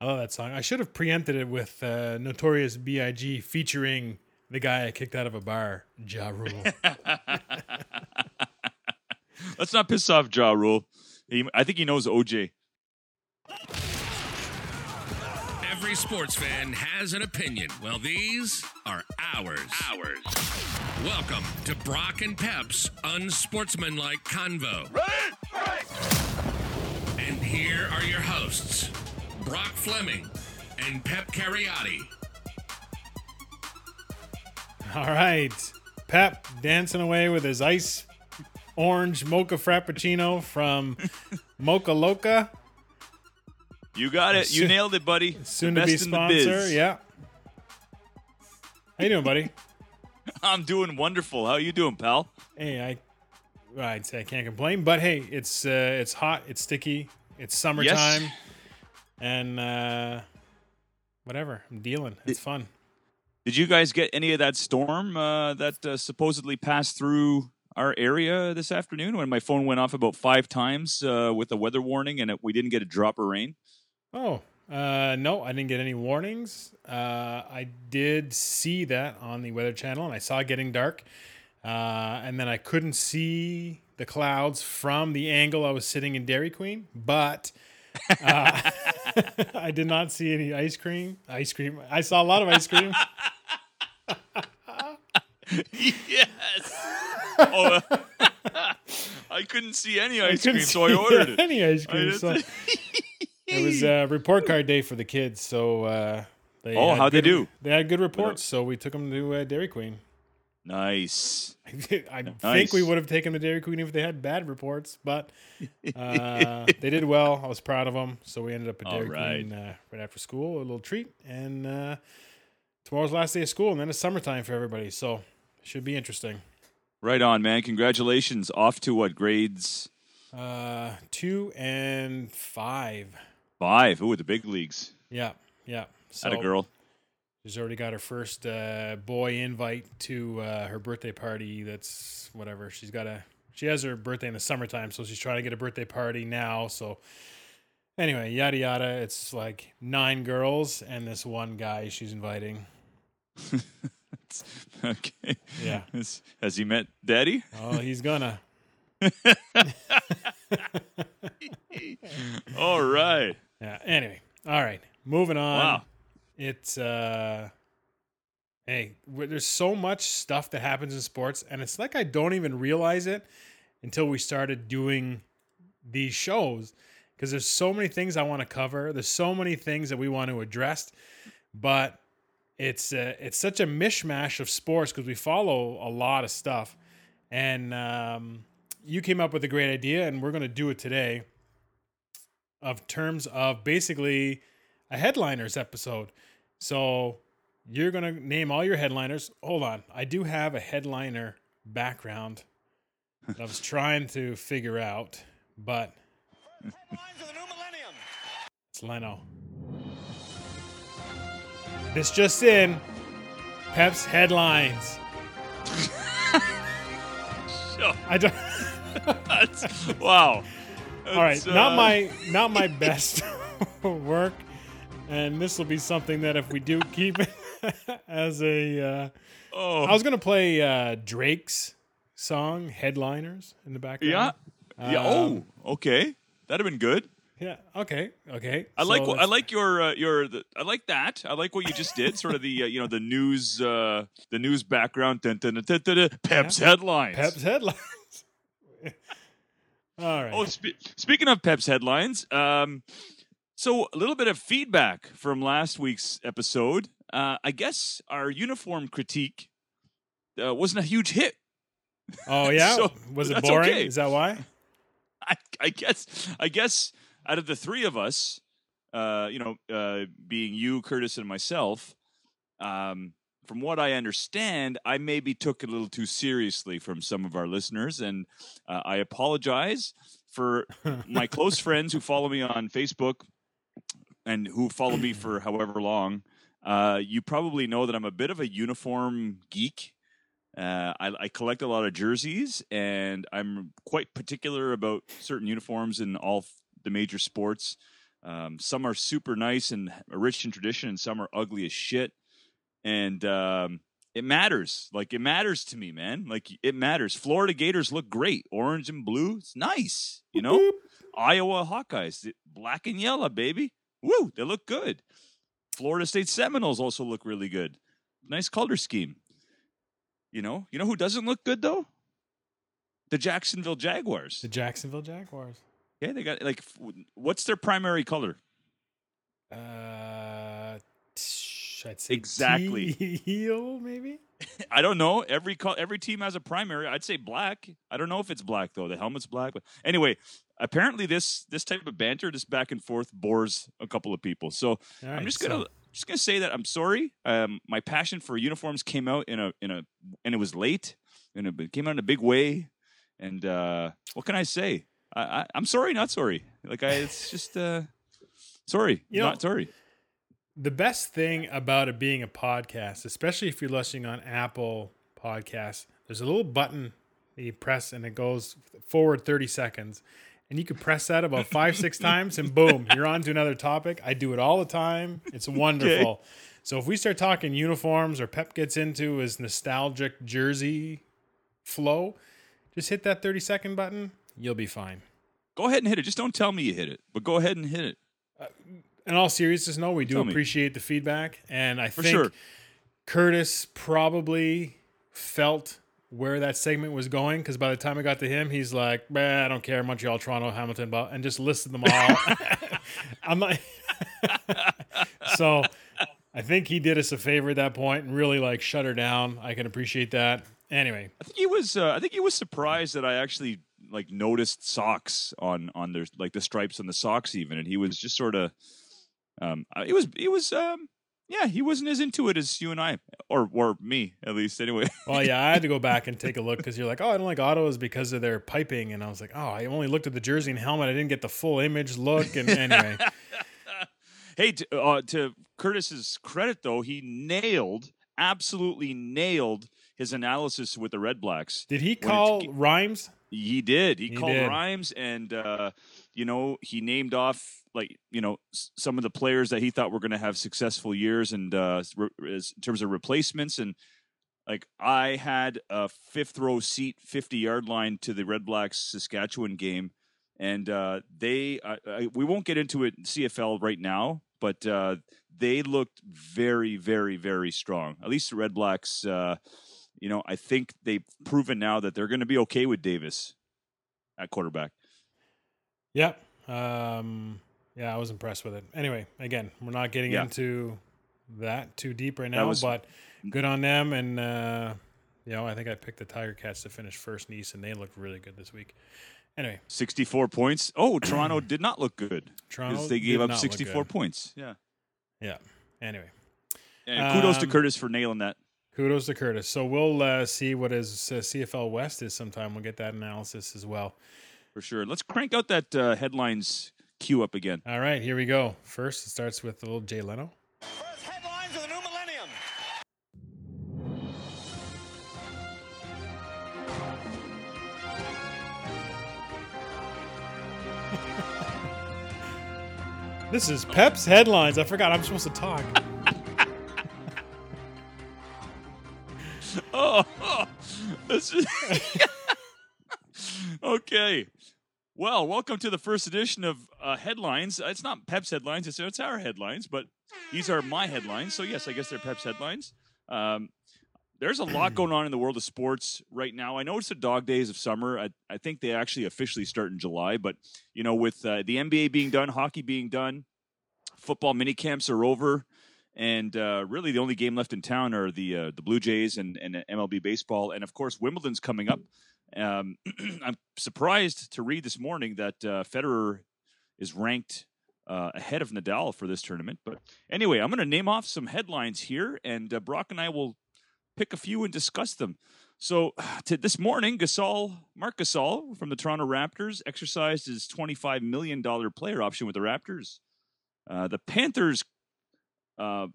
I love that song. I should have preempted it with uh, Notorious B.I.G. featuring the guy I kicked out of a bar, Ja Rule. Let's not piss off Ja Rule. He, I think he knows OJ. Every sports fan has an opinion. Well, these are ours. Ours. Welcome to Brock and Pep's unsportsmanlike convo. And here are your hosts, Brock Fleming and Pep Cariotti. All right. Pep dancing away with his ice orange mocha frappuccino from Mocha Loca. You got it. You nailed it, buddy. Soon to be best in the biz. sponsor. Yeah. How you doing, buddy? I'm doing wonderful. How you doing, pal? Hey, I well, I'd say I can't complain, but hey, it's uh, it's hot, it's sticky, it's summertime, and uh, whatever. I'm dealing. It's fun. Did you guys get any of that storm uh, that uh, supposedly passed through our area this afternoon when my phone went off about five times uh, with a weather warning and it, we didn't get a drop of rain? Oh, uh, no, I didn't get any warnings. Uh, I did see that on the Weather Channel, and I saw it getting dark. Uh, and then I couldn't see the clouds from the angle I was sitting in Dairy Queen, but uh, I did not see any ice cream. Ice cream. I saw a lot of ice cream. yes. oh, uh, I couldn't see any ice cream, so I ordered it. Any ice cream. So it was uh, report card day for the kids. So uh, they Oh, had how'd they good- do? They had good reports, so we took them to uh, Dairy Queen. Nice. I Nice. think we would have taken the Dairy Queen if they had bad reports, but uh, they did well. I was proud of them. So we ended up at Dairy right. Queen uh, right after school, a little treat. And uh, tomorrow's last day of school, and then it's summertime for everybody. So should be interesting. Right on, man. Congratulations. Off to what grades? Uh, two and five. Five. Ooh, the big leagues. Yeah, yeah. So Had a girl. She's already got her first uh, boy invite to uh, her birthday party. That's whatever. She's got a. She has her birthday in the summertime, so she's trying to get a birthday party now. So anyway, yada yada. It's like nine girls and this one guy she's inviting. okay. Yeah. Has, has he met Daddy? Oh, he's gonna. All right. Yeah. Anyway, all right. Moving on. Wow. It's uh. Hey, there's so much stuff that happens in sports, and it's like I don't even realize it until we started doing these shows because there's so many things I want to cover. There's so many things that we want to address, but it's uh, it's such a mishmash of sports because we follow a lot of stuff. And um, you came up with a great idea, and we're going to do it today. Of terms of basically a headliners episode. So you're going to name all your headliners. Hold on, I do have a headliner background that I was trying to figure out, but it's Leno. This just in. Pep's headlines. I don't. That's, wow. All right, That's, not uh, my not my best work, and this will be something that if we do keep it as a. Uh, Oh, I was gonna play uh, Drake's song "Headliners" in the background. yeah. Yeah. Um, oh, okay. That'd have been good. Yeah. Okay. Okay. I like So what I like your uh, your the, I like that. I like what you just did. sort of the uh, you know the news uh, the news background. Dun, dun, dun, dun, dun, dun, Pep's headlines. Pep's headlines. All right. Oh, spe- speaking of Pep's headlines, um, so a little bit of feedback from last week's episode. Uh, I guess our uniform critique uh, wasn't a huge hit. Oh yeah. so Was it boring? okay. Is that why? I, I guess I guess out of the three of us, uh, you know, uh, being you, Curtis, and myself, um, from what I understand, I maybe took it a little too seriously from some of our listeners, and uh, I apologize for my close friends who follow me on Facebook and who follow me for however long. Uh, you probably know that I'm a bit of a uniform geek. Uh, I, I collect a lot of jerseys, and I'm quite particular about certain uniforms in all f- the major sports. Um, some are super nice and rich in tradition, and some are ugly as shit. And um, it matters. Like it matters to me, man. Like it matters. Florida Gators look great, orange and blue. It's nice, you know. Iowa Hawkeyes, black and yellow, baby. Woo, they look good. Florida State Seminoles also look really good. Nice color scheme. You know, you know who doesn't look good though? The Jacksonville Jaguars. The Jacksonville Jaguars. Yeah, they got like, what's their primary color? Uh, I'd say exactly teal, maybe. I don't know. Every every team has a primary. I'd say black. I don't know if it's black though. The helmet's black. But anyway, apparently this this type of banter, this back and forth, bores a couple of people. So right, I'm just gonna so. just gonna say that I'm sorry. Um, my passion for uniforms came out in a in a and it was late and it came out in a big way. And uh, what can I say? I, I am sorry, not sorry. Like I, it's just uh, sorry, you not know, sorry. The best thing about it being a podcast, especially if you're listening on Apple Podcasts, there's a little button that you press and it goes forward 30 seconds and you can press that about five, six times, and boom, you're on to another topic. I do it all the time. It's wonderful. Okay. So if we start talking uniforms or Pep gets into his nostalgic jersey flow, just hit that 30 second button. You'll be fine. Go ahead and hit it. Just don't tell me you hit it, but go ahead and hit it. Uh, in all seriousness, no, we do tell appreciate me. the feedback, and I For think sure. Curtis probably felt where that segment was going because by the time I got to him, he's like, "Man, I don't care, Montreal, Toronto, Hamilton, and just listed them all. I'm like, so I think he did us a favor at that point and really like shut her down. I can appreciate that. Anyway, I think he was. Uh, I think he was surprised that I actually like noticed socks on on their like the stripes on the socks even, and he was just sort of. Um, it was it was um yeah, he wasn't as into it as you and I, or or me at least. Anyway. well, yeah, I had to go back and take a look because you're like, oh, I don't like autos because of their piping, and I was like, oh, I only looked at the jersey and helmet. I didn't get the full image look. And anyway. hey, to, uh, to Curtis's credit though, he nailed, absolutely nailed his analysis with the Red Blacks. Did he call Rhymes? He did. He, he called did. Rhymes, and uh, you know, he named off like you know some of the players that he thought were going to have successful years and uh, re- in terms of replacements and like I had a fifth row seat, fifty yard line to the Red Blacks Saskatchewan game, and uh, they uh, I, we won't get into it CFL right now, but uh, they looked very, very, very strong. At least the Red Blacks, uh, you know, I think they've proven now that they're going to be okay with Davis at quarterback. Yep. Um, yeah, I was impressed with it. Anyway, again, we're not getting yeah. into that too deep right now, was, but good on them. And uh, you know, I think I picked the Tiger Cats to finish first in East, and they looked really good this week. Anyway, sixty-four points. Oh, Toronto did not look good. Toronto they gave up sixty-four points. Yeah. Yeah. Anyway. And kudos um, to Curtis for nailing that. Kudos to Curtis. So we'll uh, see what his uh, CFL West is sometime. We'll get that analysis as well. For sure. Let's crank out that uh, headlines queue up again. All right, here we go. First, it starts with the little Jay Leno. First headlines of the new millennium. this is Pep's headlines. I forgot I'm supposed to talk. oh, oh, this is okay. Well, welcome to the first edition of uh, headlines. It's not Pep's headlines; it's, it's our headlines, but these are my headlines. So yes, I guess they're Pep's headlines. Um, there's a lot going on in the world of sports right now. I know it's the dog days of summer. I, I think they actually officially start in July, but you know, with uh, the NBA being done, hockey being done, football mini camps are over, and uh, really the only game left in town are the uh, the Blue Jays and, and MLB baseball, and of course Wimbledon's coming up. Um, I'm surprised to read this morning that uh, Federer is ranked uh, ahead of Nadal for this tournament. But anyway, I'm going to name off some headlines here, and uh, Brock and I will pick a few and discuss them. So to this morning, Gasol, Marc Gasol from the Toronto Raptors exercised his $25 million player option with the Raptors. Uh, the Panthers, uh,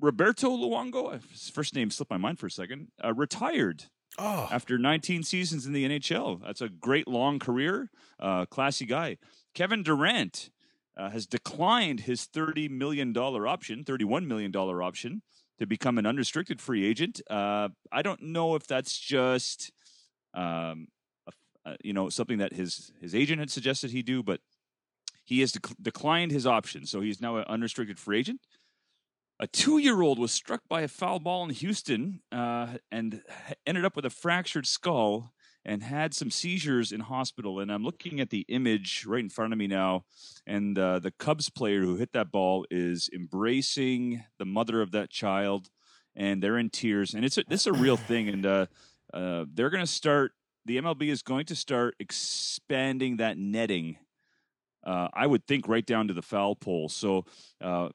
Roberto Luongo, his first name slipped my mind for a second, uh, retired Oh. After 19 seasons in the NHL. That's a great long career. Uh, classy guy. Kevin Durant uh, has declined his $30 million option, $31 million option to become an unrestricted free agent. Uh, I don't know if that's just, um, uh, you know, something that his, his agent had suggested he do, but he has dec- declined his option. So he's now an unrestricted free agent. A two year old was struck by a foul ball in Houston uh, and ended up with a fractured skull and had some seizures in hospital. And I'm looking at the image right in front of me now, and uh, the Cubs player who hit that ball is embracing the mother of that child, and they're in tears. And it's a, this is a real thing, and uh, uh, they're going to start. The MLB is going to start expanding that netting. Uh, I would think right down to the foul pole. So, uh,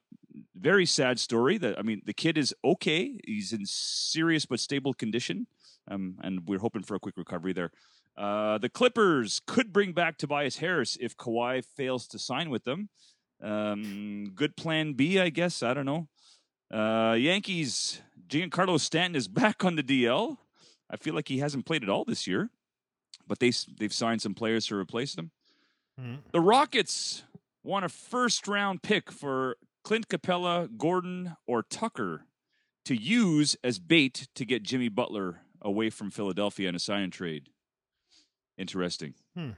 very sad story. That I mean, the kid is okay. He's in serious but stable condition um, and we're hoping for a quick recovery there. Uh, the Clippers could bring back Tobias Harris if Kawhi fails to sign with them. Um, good plan B, I guess. I don't know. Uh, Yankees, Giancarlo Stanton is back on the DL. I feel like he hasn't played at all this year, but they they've signed some players to replace them. Mm-hmm. The Rockets want a first round pick for Clint Capela, Gordon, or Tucker to use as bait to get Jimmy Butler away from Philadelphia in a sign and trade. Interesting. Hmm.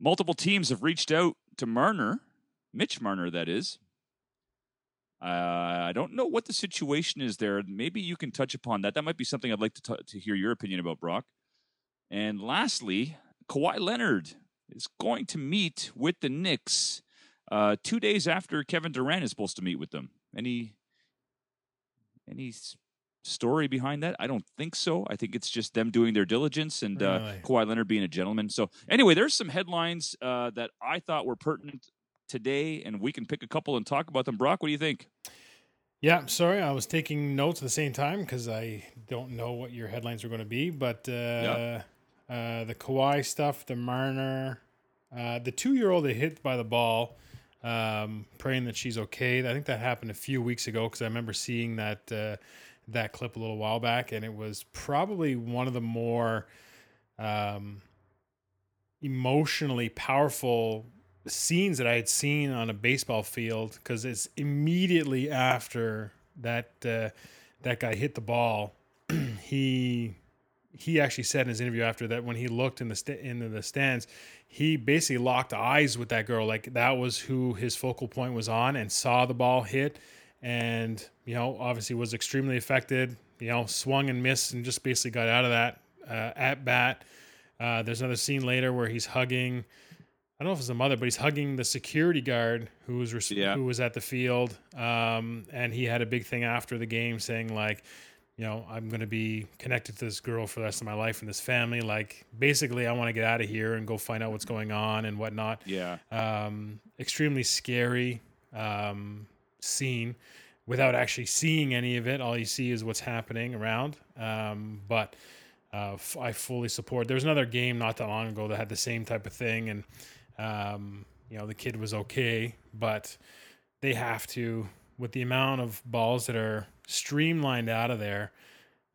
Multiple teams have reached out to Marner, Mitch Marner, that is. Uh, I don't know what the situation is there. Maybe you can touch upon that. That might be something I'd like to, t- to hear your opinion about, Brock. And lastly, Kawhi Leonard is going to meet with the Knicks uh, two days after Kevin Durant is supposed to meet with them. Any any story behind that? I don't think so. I think it's just them doing their diligence and uh, really? uh, Kawhi Leonard being a gentleman. So anyway, there's some headlines uh, that I thought were pertinent today, and we can pick a couple and talk about them. Brock, what do you think? Yeah, sorry, I was taking notes at the same time because I don't know what your headlines are going to be. But uh, yeah. uh, the Kawhi stuff, the Marner, uh, the two-year-old that hit by the ball, um, praying that she's okay. I think that happened a few weeks ago because I remember seeing that uh, that clip a little while back, and it was probably one of the more um, emotionally powerful scenes that I had seen on a baseball field because it's immediately after that uh, that guy hit the ball. he he actually said in his interview after that when he looked in the st- into the stands, he basically locked eyes with that girl like that was who his focal point was on and saw the ball hit and you know obviously was extremely affected. You know, swung and missed and just basically got out of that uh, at bat. Uh, there's another scene later where he's hugging. I don't know if it's the mother, but he's hugging the security guard who was res- yeah. who was at the field, um, and he had a big thing after the game saying like, you know, I'm going to be connected to this girl for the rest of my life and this family. Like, basically, I want to get out of here and go find out what's going on and whatnot. Yeah. Um, extremely scary. Um, scene without actually seeing any of it. All you see is what's happening around. Um, but uh, f- I fully support. There was another game not that long ago that had the same type of thing, and um, you know the kid was okay, but they have to with the amount of balls that are streamlined out of there.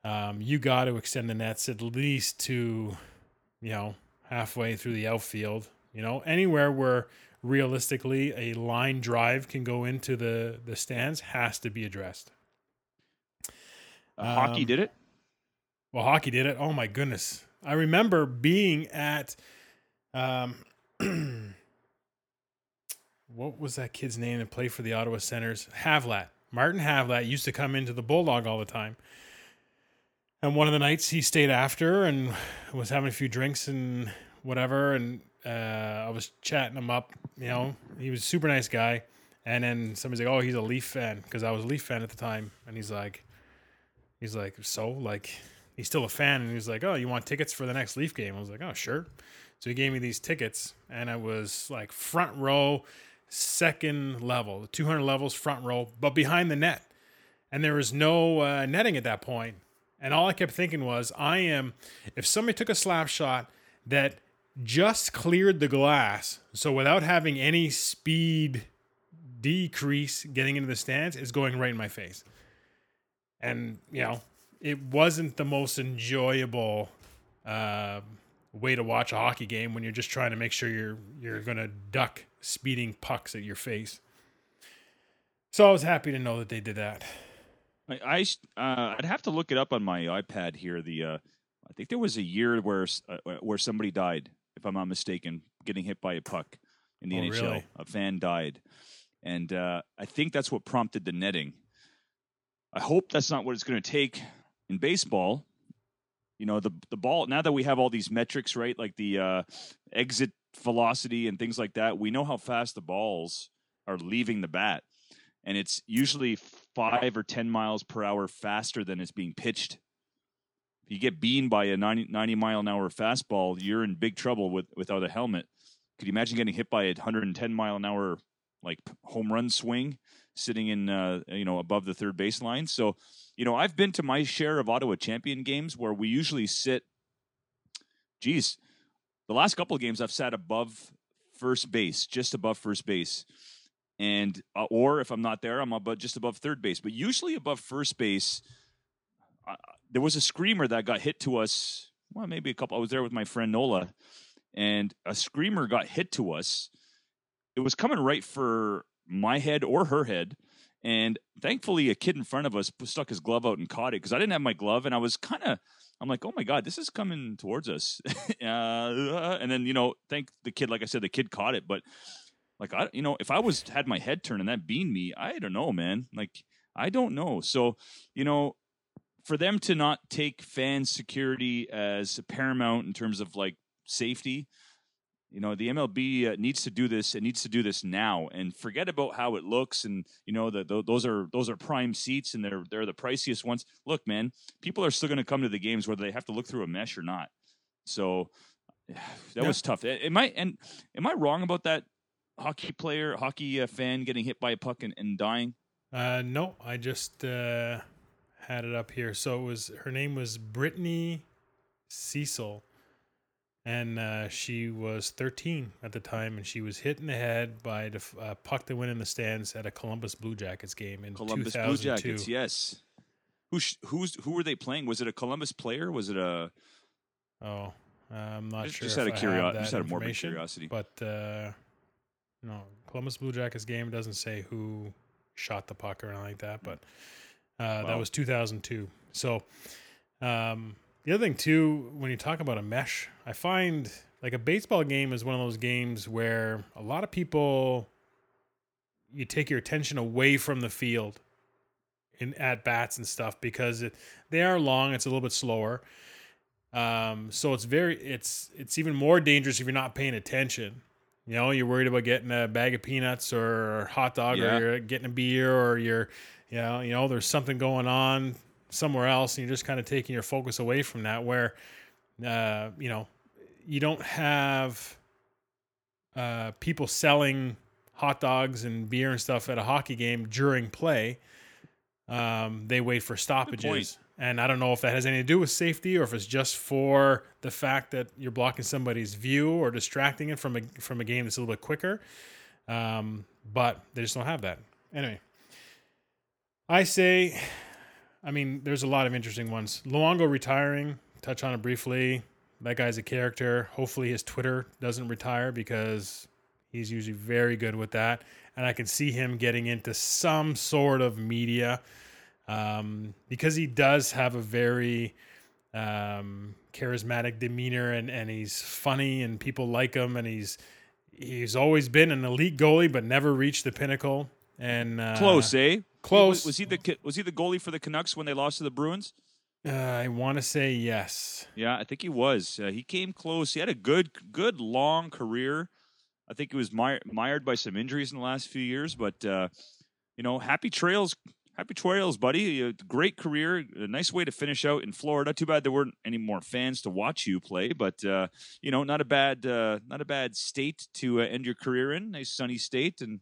Um, you got to extend the nets at least to, you know, halfway through the outfield. You know, anywhere where realistically a line drive can go into the the stands has to be addressed. Um, hockey did it. Well, hockey did it. Oh my goodness! I remember being at, um, what was that kid's name that played for the Ottawa Senators? Havlat. Martin Havlat used to come into the Bulldog all the time. And one of the nights he stayed after and was having a few drinks and whatever, and uh, I was chatting him up. You know, he was super nice guy. And then somebody's like, "Oh, he's a Leaf fan," because I was a Leaf fan at the time. And he's like, he's like, so like, he's still a fan. And he's like, "Oh, you want tickets for the next Leaf game?" I was like, "Oh, sure." So he gave me these tickets, and I was like front row, second level, 200 levels front row, but behind the net. And there was no uh, netting at that point. And all I kept thinking was, I am, if somebody took a slap shot that just cleared the glass. So without having any speed decrease getting into the stands, is going right in my face. And, you know, it wasn't the most enjoyable uh, way to watch a hockey game when you're just trying to make sure you're you're going to duck speeding pucks at your face. So I was happy to know that they did that. I, uh, I'd have to look it up on my iPad here. The uh, I think there was a year where uh, where somebody died, if I'm not mistaken, getting hit by a puck in the Oh, NHL. really? A fan died, and uh, I think that's what prompted the netting. I hope that's not what it's going to take in baseball. You know, the the ball now that we have all these metrics, right? Like the uh, exit velocity and things like that. We know how fast the balls are leaving the bat, and it's usually five or ten miles per hour faster than it's being pitched. If you get beamed by a 90, 90 mile an hour fastball, you're in big trouble with without a helmet. Could you imagine getting hit by a 110 mile an hour like home run swing sitting in uh, you know above the third baseline? So, you know, I've been to my share of Ottawa champion games where we usually sit. Geez, the last couple of games I've sat above first base, just above first base and uh, or if I'm not there, I'm above just above third base. But usually above first base, uh, there was a screamer that got hit to us. Well, maybe a couple. I was there with my friend Nola, and a screamer got hit to us. It was coming right for my head or her head, and thankfully, a kid in front of us stuck his glove out and caught it because I didn't have my glove, and I was kind of. I'm like, oh my god, this is coming towards us, uh, and then you know, thank the kid. Like I said, the kid caught it, but like I, you know, if I was had my head turned and that beamed me, I don't know, man. Like I don't know. So, you know, for them to not take fan security as paramount in terms of like safety, you know, the MLB uh, needs to do this. It needs to do this now, and forget about how it looks. And you know, the, tho- those are those are prime seats, and they're they're the priciest ones. Look, man, people are still going to come to the games whether they have to look through a mesh or not. So that was tough. Am I and am I wrong about that? hockey player, hockey uh, fan getting hit by a puck and, and dying? Uh, no, I just uh, had it up here. So it was her name was Brittany Cecil, and uh, she was 13 at the time, and she was hit in the head by a def- uh, puck that went in the stands at a Columbus Blue Jackets game in Columbus 2002. Blue Jackets, yes. Who sh- who's who were they playing? Was it a Columbus player? Was it a Oh, I'm not just, sure. just out of curiosity? Just out of morbid curiosity. But uh, no, Columbus Blue Jackets game doesn't say who shot the puck or anything like that. But uh, that was 2002. So um, the other thing too, when you talk about a mesh, I find like a baseball game is one of those games where a lot of people you take your attention away from the field in at bats and stuff because it, they are long. It's a little bit slower. Um, so it's very it's it's even more dangerous if you're not paying attention. You know, you're worried about getting a bag of peanuts or a hot dog, Yeah. or you're getting a beer, or you're, you know, you know, there's something going on somewhere else, and you're just kind of taking your focus away from that. Where, uh, you know, you don't have uh, people selling hot dogs and beer and stuff at a hockey game during play. Um, they wait for stoppages. And I don't know if that has anything to do with safety or if it's just for the fact that you're blocking somebody's view or distracting it from a from a game that's a little bit quicker. Um, but they just don't have that. Anyway, I say, I mean, there's a lot of interesting ones. Luongo retiring, touch on it briefly. That guy's a character. Hopefully, his Twitter doesn't retire because he's usually very good with that. And I can see him getting into some sort of media um, because he does have a very um, charismatic demeanor and, and he's funny and people like him and he's he's always been an elite goalie but never reached the pinnacle and uh, Close, eh? Close. Was, he the was he the goalie for the Canucks when they lost to the Bruins? Uh, I want to say yes. Yeah, I think he was. Uh, he came close. He had a good, good long career. I think he was mired, mired by some injuries in the last few years, but uh, you know, happy trails, happy trails, buddy. A great career, a nice way to finish out in Florida. Too bad there weren't any more fans to watch you play, but uh, you know, not a bad, uh, not a bad state to uh, end your career in. Nice sunny state, and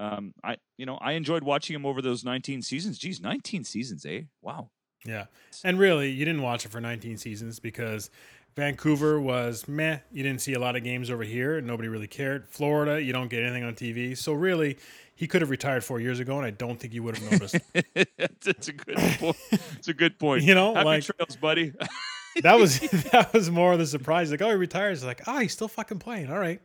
um, I, you know, I enjoyed watching him over those 19 seasons. Geez, 19 seasons, eh? Wow. Yeah. And really, you didn't watch it for 19 seasons because Vancouver was meh. You didn't see a lot of games over here and nobody really cared. Florida, you don't get anything on TV. So really, he could have retired four years ago and I don't think you would have noticed. That's a good point. It's a good point. You know, happy like- trails, buddy. that was that was more of the surprise. Like, oh, he retires. Like, oh, he's still fucking playing. All right.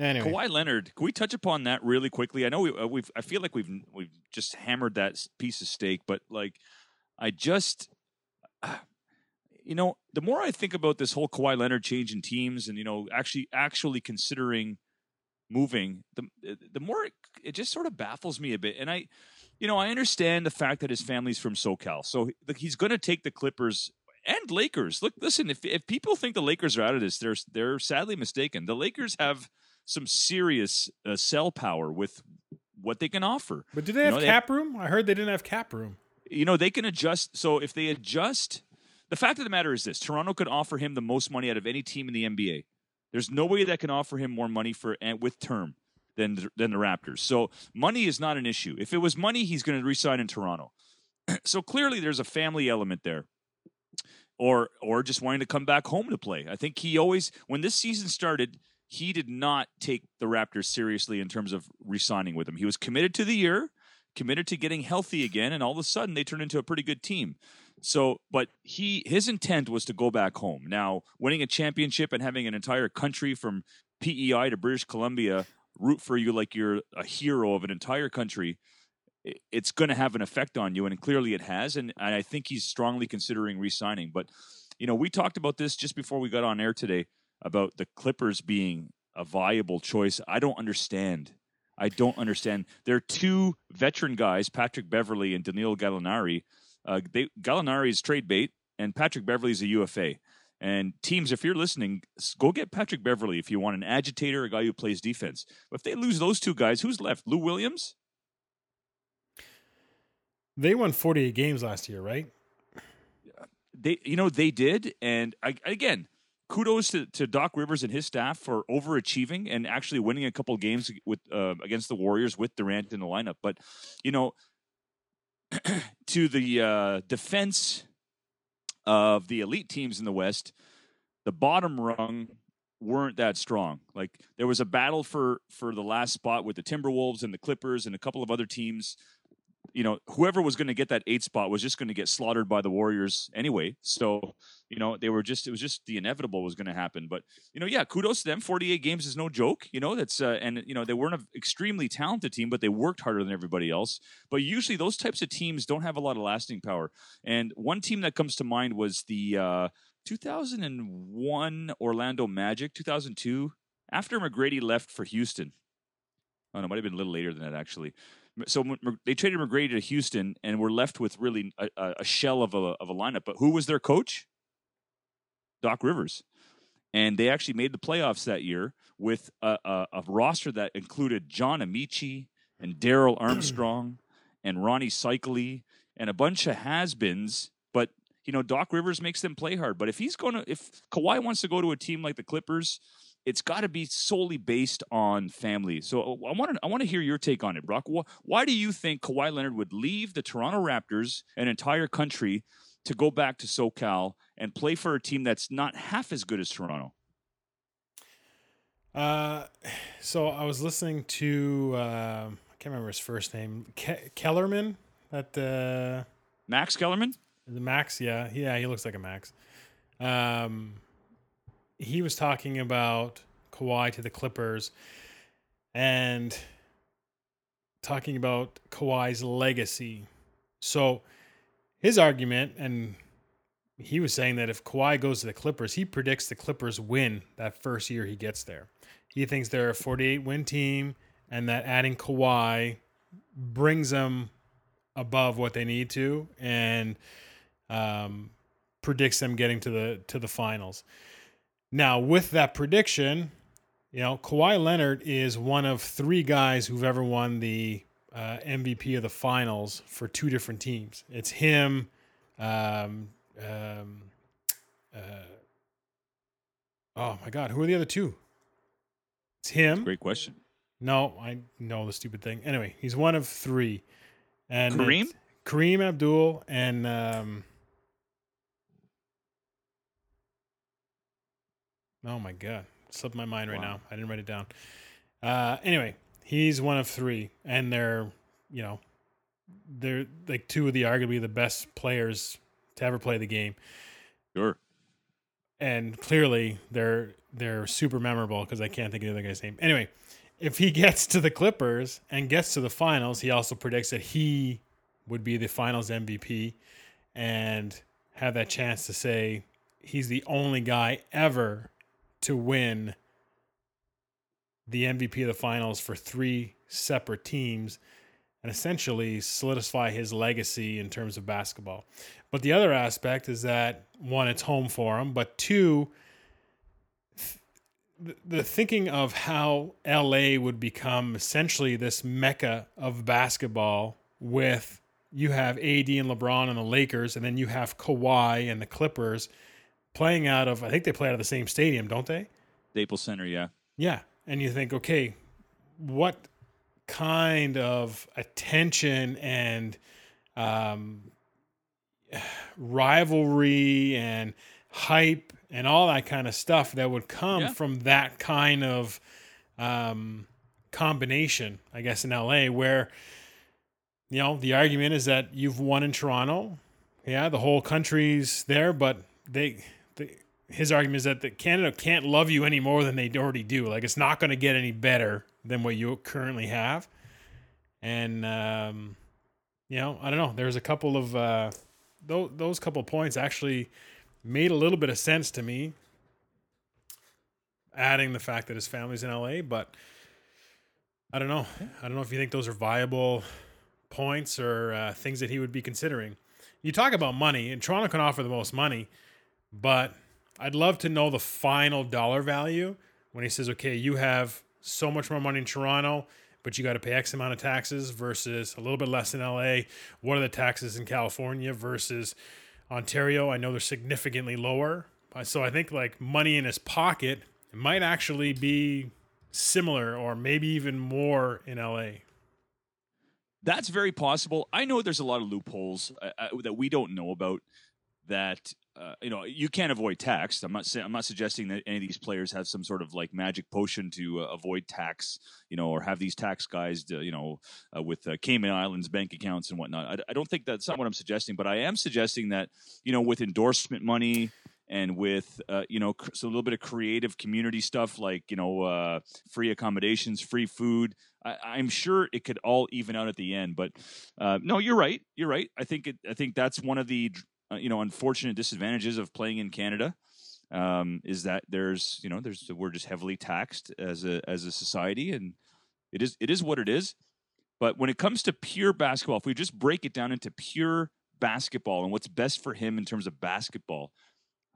Anyway, Kawhi Leonard. Can we touch upon that really quickly? I know we, uh, we've. I feel like we've we've just hammered that piece of steak, but like, I just, uh, you know, the more I think about this whole Kawhi Leonard change in teams, and you know, actually actually considering moving, the the more it, it just sort of baffles me a bit. And I, you know, I understand the fact that his family's from SoCal, so he's going to take the Clippers and Lakers. Look, listen, if if people think the Lakers are out of this, they're they're sadly mistaken. The Lakers have some serious uh, sell power with what they can offer. but do they you have know, they- cap room? I heard they didn't have cap room. You know, they can adjust. So if they adjust, the fact of the matter is this: Toronto could offer him the most money out of any team in the NBA. There's nobody that can offer him more money for and with term than the- than the Raptors. So money is not an issue. If it was money, he's going to resign in Toronto. so clearly, there's a family element there. Or, or just wanting to come back home to play. I think he always, when this season started, he did not take the Raptors seriously in terms of re-signing with them. He was committed to the year, committed to getting healthy again, and all of a sudden they turned into a pretty good team. So, but he his intent was to go back home. Now, winning a championship and having an entire country from PEI to British Columbia root for you like you're a hero of an entire country, it's going to have an effect on you, and clearly it has. And I think he's strongly considering re-signing. But you know, we talked about this just before we got on air today about the Clippers being a viable choice. I don't understand. I don't understand. There are two veteran guys, Patrick Beverley and Danilo Gallinari. Uh, they, Gallinari's trade bait, and Patrick Beverley's a UFA. And teams, if you're listening, go get Patrick Beverley if you want an agitator, a guy who plays defense. But if they lose those two guys, who's left? Lou Williams? They won 48 games last year, right? they you know they did and I, again kudos to, to doc rivers and his staff for overachieving and actually winning a couple games with uh, against the warriors with durant in the lineup. But you know to the uh, defense of the elite teams in the west the bottom rung weren't that strong. Like there was a battle for for the last spot with the timberwolves and the clippers and a couple of other teams you know, whoever was going to get that eight spot was just going to get slaughtered by the Warriors anyway. So, you know, they were just, it was just the inevitable was going to happen. But, you know, yeah, kudos to them. 48 games is no joke, you know, that's, uh, and, you know, they weren't an extremely talented team, but they worked harder than everybody else. But usually those types of teams don't have a lot of lasting power. And one team that comes to mind was the uh, 2001 Orlando Magic, 2002, after McGrady left for Houston. Oh, no, it might have been a little later than that, actually so they traded McGrady to Houston and were left with really a, a a shell of a of a lineup. But who was their coach? Doc Rivers, and they actually made the playoffs that year with a, a, a roster that included John Amaechi and Darrell Armstrong and Rony Seikaly and a bunch of has-beens. But you know, Doc Rivers makes them play hard. But if he's going to, if Kawhi wants to go to a team like the Clippers, it's got to be solely based on family. So uh, I want to I want to hear your take on it, Brock. Why, why do you think Kawhi Leonard would leave the Toronto Raptors, an entire country, to go back to SoCal and play for a team that's not half as good as Toronto? Uh, so I was listening to uh, I can't remember his first name, Ke- Kellerman. That uh, Max Kellerman? the Max, yeah, yeah, he looks like a Max. Um, he was talking about Kawhi to the Clippers, and talking about Kawhi's legacy. So his argument, and he was saying that if Kawhi goes to the Clippers, he predicts the Clippers win that first year he gets there. He thinks they're a 48 win team, and that adding Kawhi brings them above what they need to, and um, predicts them getting to the to the finals. Now, with that prediction, you know, Kawhi Leonard is one of three guys who've ever won the uh, MVP of the finals for two different teams. It's him, um, um, uh, oh my God, who are the other two? It's him. Great question. No, I know the stupid thing. Anyway, he's one of three. And Kareem? Kareem Abdul and um Oh my god. Slipped my mind right Wow. now. I didn't write it down. Uh anyway, he's one of three and they're, you know, they're like two of the arguably the best players to ever play the game Sure. and clearly they're they're super memorable because I can't think of the other guy's name. Anyway, if he gets to the Clippers and gets to the finals, he also predicts that he would be the finals MVP and have that chance to say he's the only guy ever to win the MVP of the finals for three separate teams and essentially solidify his legacy in terms of basketball. But the other aspect is that one, it's home for him, but two, the thinking of how LA would become essentially this mecca of basketball with you have AD and LeBron and the Lakers, and then you have Kawhi and the Clippers playing out of I think they play out of the same stadium, don't they? Staples Center, yeah. Yeah. And you think, okay, what kind of attention and um, rivalry and hype and all that kind of stuff that would come Yeah. from that kind of um, combination, I guess, in LA, where, you know, the argument is that you've won in Toronto. Yeah, the whole country's there, but they, they his argument is that the Canada can't love you any more than they already do. Like it's not going to get any better than what you currently have. And um, you know, I don't know. There's a couple of uh, those those couple points actually made a little bit of sense to me. Adding the fact that his family's in LA, but I don't know. I don't know if you think those are viable points or uh, things that he would be considering. You talk about money, and Toronto can offer the most money, but I'd love to know the final dollar value when he says, okay, you have so much more money in Toronto, but you got to pay X amount of taxes versus a little bit less in LA. What are the taxes in California versus Ontario? I know they're significantly lower. Uh, So I think like money in his pocket might actually be similar or maybe even more in LA. That's very possible. I know there's a lot of loopholes uh, uh, that we don't know about. That uh, you know, you can't avoid tax. I'm not I'm not suggesting that any of these players have some sort of like magic potion to uh, avoid tax. You know, or have these tax guys, to, you know, uh, with uh, Cayman Islands bank accounts and whatnot. I, I don't think that's not what I'm suggesting. But I am suggesting that you know, with endorsement money and with uh, you know cr- so a little bit of creative community stuff like you know uh, free accommodations, free food. I, I'm sure it could all even out at the end. But uh, no, you're right. You're right. I think it, I think that's one of the uh, you know unfortunate disadvantages of playing in Canada. Um, is that there's you know there's we're just heavily taxed as a as a society and it is it is what it is. But when it comes to pure basketball, if we just break it down into pure basketball and what's best for him in terms of basketball,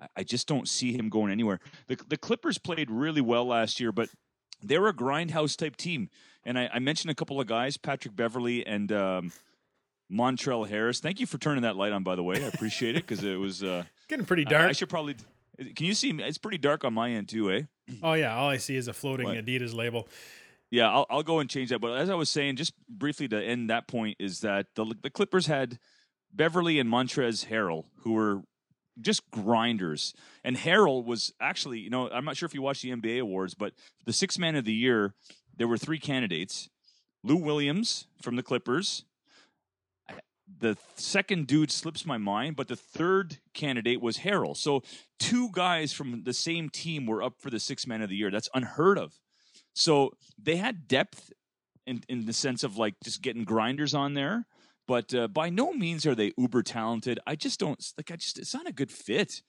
I- I just don't see him going anywhere. The the Clippers played really well last year, but they're a grindhouse type team. And I, I mentioned a couple of guys, Patrick Beverley and um, Montrell Harris. Thank you for turning that light on, by the way. I appreciate it because it was uh, Getting pretty dark. I, should probably. Can you see? me? It's pretty dark on my end too, eh? oh yeah, all I see is a floating What? Adidas label. Yeah, I'll, I'll go and change that. But as I was saying, just briefly to end that point, is that the the Clippers had Beverley and Montrezl Harrell, who were just grinders. And Harrell was actually, you know, I'm not sure if you watched the NBA awards, but the six man of the year, there were three candidates: Lou Williams from the Clippers. The second dude slips my mind, but the third candidate was Harrell. So two guys from the same team were up for the six man of the year. That's unheard of. So they had depth in, in the sense of like just getting grinders on there, but uh, by no means are they uber talented. I just don't like. I just it's not a good fit.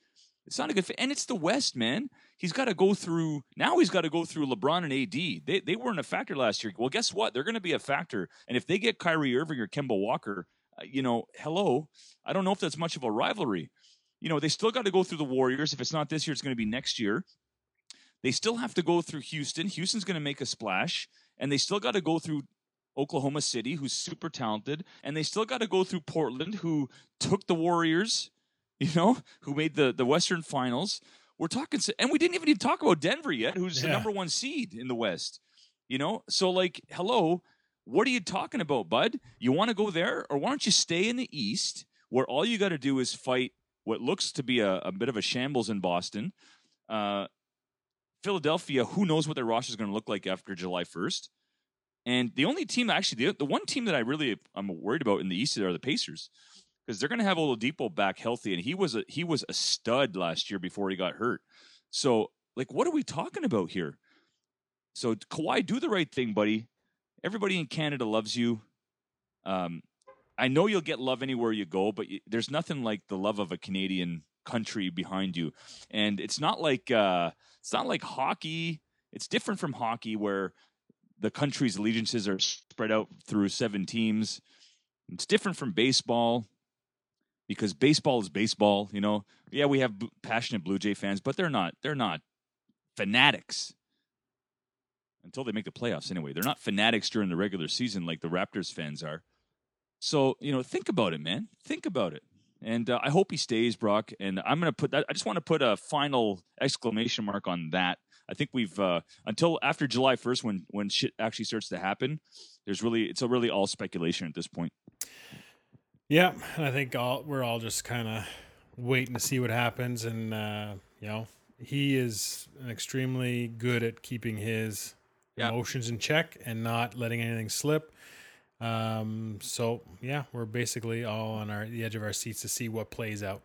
It's not a good fit, and it's the West, man. He's got to go through now. He's got to go through LeBron and AD. They they weren't a factor last year. Well, guess what? They're going to be a factor, and if they get Kyrie Irving or Kemba Walker, Uh, you know, hello. I don't know if that's much of a rivalry. You know, they still got to go through the Warriors. If it's not this year, it's going to be next year. They still have to go through Houston. Houston's going to make a splash, and they still got to go through Oklahoma City, who's super talented, and they still got to go through Portland, who took the Warriors, you know, who made the the Western Finals. We're talking, and we didn't even talk about Denver yet, who's the number one seed in the West. You know, so like, hello, what are you talking about, bud? You want to go there, or why don't you stay in the East, where all you got to do is fight what looks to be a, a bit of a shambles in Boston. Uh, Philadelphia, who knows what their roster is going to look like after July 1st. And the only team, actually, the, the one team that I really am worried about in the East are the Pacers because they're going to have Oladipo back healthy, and he was a he was a stud last year before he got hurt. So like what are we talking about here? So Kawhi, do the right thing, buddy. Everybody in Canada loves you. Um, I know you'll get love anywhere you go, but y- there's nothing like the love of a Canadian country behind you. And it's not like uh, it's not like hockey. It's different from hockey where the country's allegiances are spread out through seven teams. It's different from baseball because baseball is baseball. You know, yeah, we have b- passionate Blue Jay fans, but they're not. They're not fanatics until they make the playoffs. Anyway, they're not fanatics during the regular season like the Raptors fans are. So you know, think about it, man. Think about it. And uh, I hope he stays, Brock. And I'm going to put that. I just want to put a final exclamation mark on that. I think we've uh, until after July 1st, when when shit actually starts to happen. There's really it's a really all speculation at this point. Yeah, and I think all we're all just kind of waiting to see what happens, and uh, you know, he is extremely good at keeping his Yeah. emotions in check and not letting anything slip. Um, so yeah, we're basically all on our the edge of our seats to see what plays out.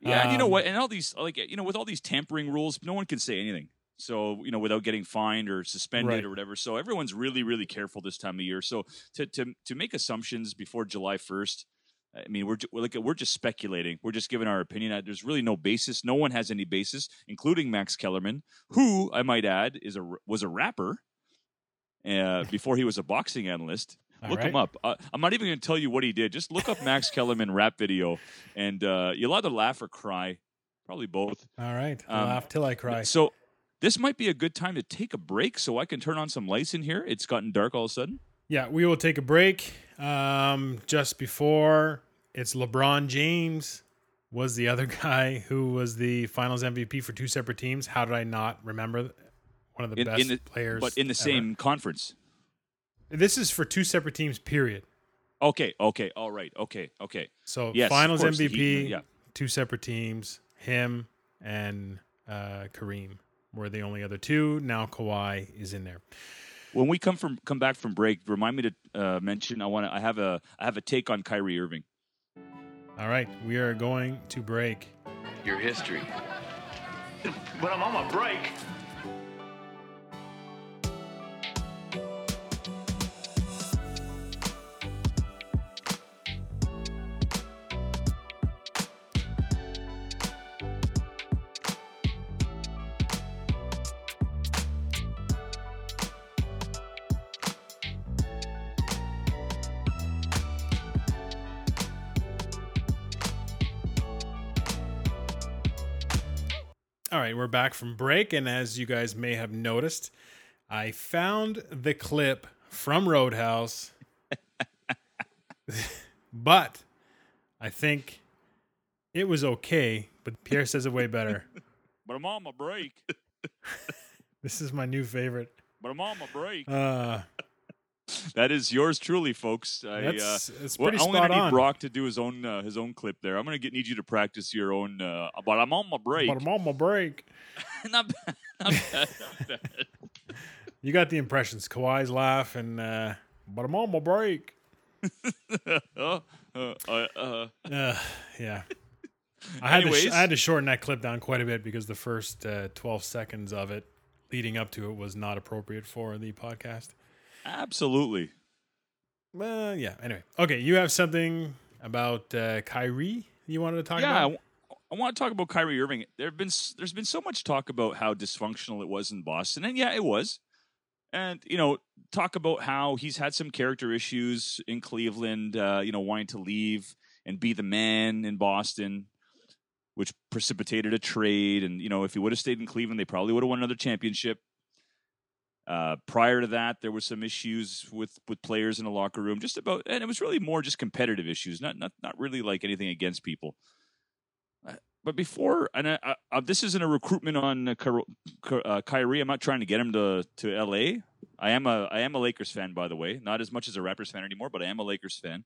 Yeah, and you know Um, what? And all these like you know with all these tampering rules, no one can say anything. So you know without getting fined or suspended Right. or whatever. So everyone's really really careful this time of year. So to to to make assumptions before July first. I mean, we're we're like we're just speculating. We're just giving our opinion. There's really no basis. No one has any basis, including Max Kellerman, who I might add is a was a rapper uh, before he was a boxing analyst. All look him up. Uh, I'm not even going to tell you what he did. Just look up Max Kellerman rap video, and uh, you'll either laugh or cry, probably both. All right, I'll Um, laugh till I cry. So this might be a good time to take a break, so I can turn on some lights in here. It's gotten dark all of a sudden. Yeah, we will take a break. Um, just before it's LeBron James was the other guy who was the Finals MVP for two separate teams. How did I not remember one of the In- best in the- players? but in the ever. same conference. This is for two separate teams. Period. Okay, okay, all right, okay, okay. So Yes, Finals course, MVP, Heat, yeah. two separate teams. Him and uh, Kareem were the only other two. Now Kawhi is in there. When we come from come back from break, remind me to uh, mention I want to. I have a I have a take on Kyrie Irving. All right, we are going to break. your history. But I'm on my break. Right, we're back from break, and as you guys may have noticed, I found the clip from Roadhouse, but I think it was okay. But Pierre says it way better. But I'm on my break. This is my new favorite. But I'm on my break. Uh, That is yours truly, folks. I, uh, that's well, pretty I'm spot gonna need on. Brock to do his own uh, his own clip there. I'm gonna get need you to practice your own. Uh, but I'm on my break. But I'm on my break. not bad. Not bad. Not bad. You got the impressions. Kawhi's laugh and uh, but I'm on my break. uh, uh, uh, uh, yeah. I had, to sh- I had to shorten that clip down quite a bit because the first uh, 12 seconds of it leading up to it was not appropriate for the podcast. Absolutely. Well, yeah. Anyway, okay. You have something about uh, Kyrie you wanted to talk about? Yeah, I, want to talk about Kyrie Irving. There have been s- there's been so much talk about how dysfunctional it was in Boston, and yeah, it was. And you know, talk about how he's had some character issues in Cleveland. Uh, you know, wanting to leave and be the man in Boston, which precipitated a trade. And you know, if he would have stayed in Cleveland, they probably would have won another championship. Uh, prior to that, there were some issues with with players in the locker room, just about, and it was really more just competitive issues, not not not really like anything against people. Uh, But before, and I, I, uh, this isn't a recruitment on uh, Ky- Ky- Kyrie. I'm not trying to get him to to LA. I am a I am a Lakers fan, by the way, not as much as a Raptors fan anymore, but I am a Lakers fan.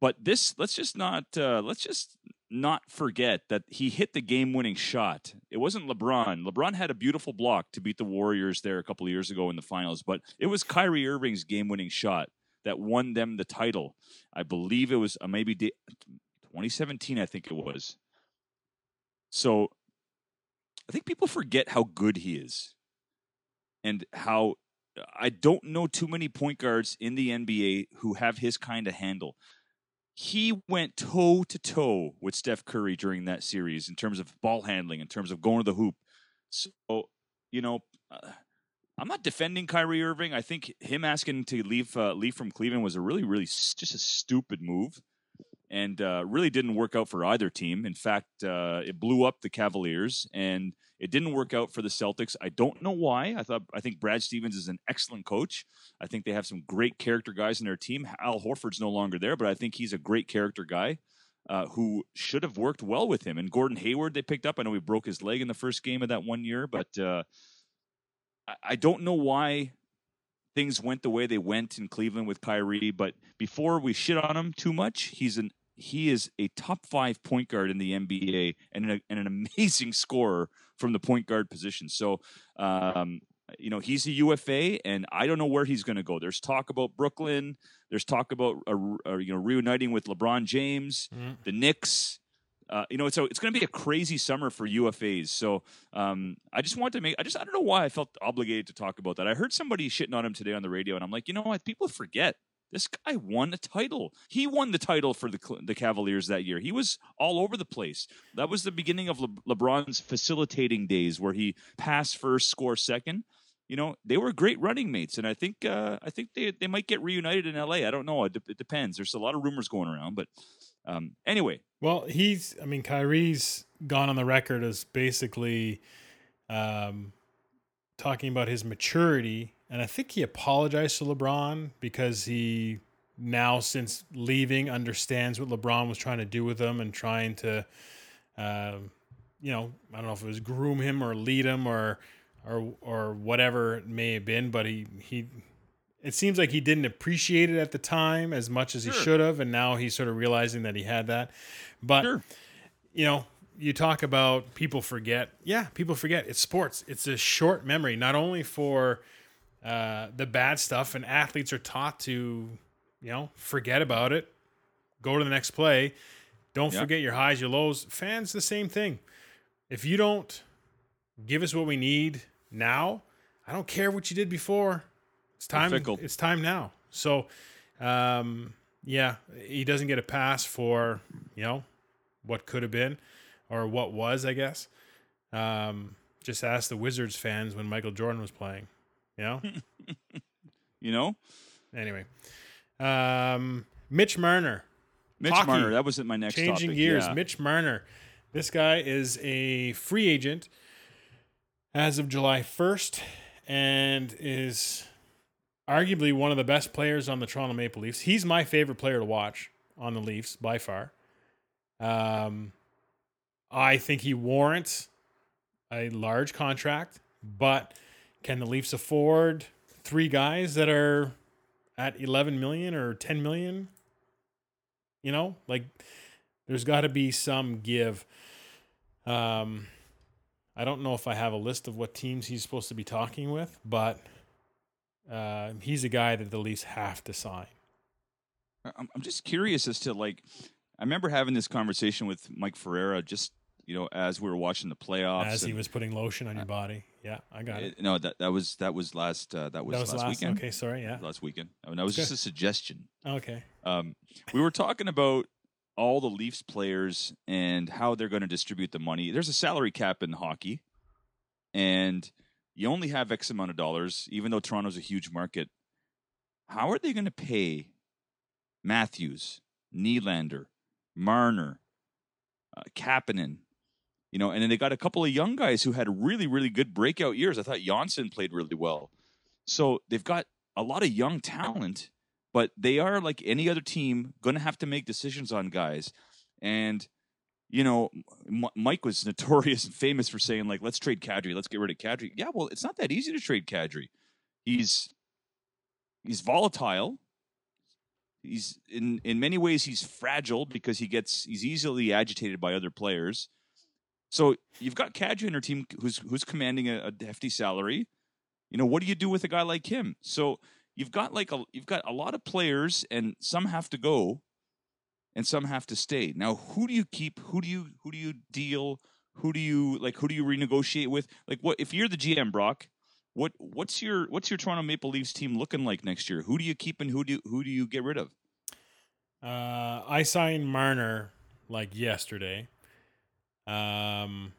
But this, let's just not let's just not forget that he hit the game-winning shot. It wasn't LeBron. LeBron had a beautiful block to beat the Warriors there a couple of years ago in the finals, but it was Kyrie Irving's game-winning shot that won them the title. I believe it was uh, maybe de- 2017, I think it was. So I think people forget how good he is, and how I don't know too many point guards in the NBA who have his kind of handle. He went toe to toe with Steph Curry during that series in terms of ball handling, in terms of going to the hoop. So, you know, uh, I'm not defending Kyrie Irving. I think him asking to leave uh, leave from Cleveland was a really, really just a stupid move, and uh, really didn't work out for either team. In fact, uh, it blew up the Cavaliers, and it didn't work out for the Celtics. I don't know why. I thought I think Brad Stevens is an excellent coach. I think they have some great character guys in their team. Al Horford's no longer there, but I think he's a great character guy. Uh, who should have worked well with him. And Gordon Hayward, they picked up. I know he broke his leg in the first game of that one year, but uh, I, I don't know why things went the way they went in Cleveland with Kyrie. But before we shit on him too much, he's an he is a top five point guard in the NBA and an, and an amazing scorer from the point guard position. So, um, you know, he's a UFA, and I don't know where he's going to go. There's talk about Brooklyn. There's talk about uh, uh, you know reuniting with LeBron James, Mm. the Knicks. Uh, you know, it's so it's going to be a crazy summer for UFAs. So um, I just want to make. I just I don't know why I felt obligated to talk about that. I heard somebody shitting on him today on the radio, and I'm like, you know what? People forget this guy won a title. He won the title for the the Cavaliers that year. He was all over the place. That was the beginning of Le- LeBron's facilitating days, where he pass first, score second. You know, they were great running mates, and I think uh, I think they they might get reunited in L.A. I don't know. It, it depends. There's a lot of rumors going around, but um, anyway, Well, he's. I mean, Kyrie's gone on the record as basically um, talking about his maturity, and I think he apologized to LeBron because he now, since leaving, understands what LeBron was trying to do with him and trying to, um, you know, I don't know if it was groom him or lead him or or or whatever it may have been, but he he. It seems like he didn't appreciate it at the time as much as he Sure. should have, and now he's sort of realizing that he had that. But sure. you know, you talk about people forget. Yeah, people forget. It's sports. It's a short memory, not only for uh, the bad stuff, and athletes are taught to, you know, forget about it, go to the next play. Don't Yeah. forget your highs, your lows. Fans, the same thing. If you don't give us what we need now, I don't care what you did before. It's time. It's time now. So, um, yeah, he doesn't get a pass for you know what could have been or what was, I guess. Um, just ask the Wizards fans when Michael Jordan was playing. You know. You know, anyway, um, Mitch Marner. Mitch Hockey. Marner. That was in my next Changing topic. gears, Yeah. Mitch Marner. This guy is a free agent as of July 1st and is arguably one of the best players on the Toronto Maple Leafs. He's my favorite player to watch on the Leafs by far. Um, I think he warrants a large contract, but can the Leafs afford three guys that are at 11 million or 10 million? You know, like there's got to be some give. Um, I don't know if I have a list of what teams he's supposed to be talking with, but uh, he's a guy that the Leafs have to sign. I'm, just curious as to like, I remember having this conversation with Mike Ferreira just you know as we were watching the playoffs. As he was putting lotion on your body. Yeah, I got it. Uh, no, that that was that was last uh, that was, That was last, last. weekend. Okay, sorry. Yeah. Last weekend. I mean, that was Okay. just a suggestion. Okay. Um, we were talking about all the Leafs players and how they're going to distribute the money. There's a salary cap in hockey, and you only have X amount of dollars, even though Toronto's a huge market. How are they going to pay Matthews, Nylander, Marner, uh, Kapanen? You know, and then they got a couple of young guys who had really, really good breakout years. I thought Johnsson played really well. So they've got a lot of young talent but they are like any other team going to have to make decisions on guys. And you know M- mike was notorious and famous for saying like let's trade kadri. Let's get rid of kadri. Yeah well it's not that easy to trade kadri. He's he's volatile. He's in in many ways he's fragile because he gets he's easily agitated by other players so you've got kadri in your team who's who's commanding a, a hefty salary you know what do you do with a guy like him so you've got like a you've got a lot of players and some have to go and some have to stay now who do you keep who do you who do you deal who do you like? Who do you renegotiate with? Like, what if you're the GM, Brock? What what's your what's your Toronto Maple Leafs team looking like next year? Who do you keep and who do who do you get rid of? Uh, I signed Marner like yesterday. Um,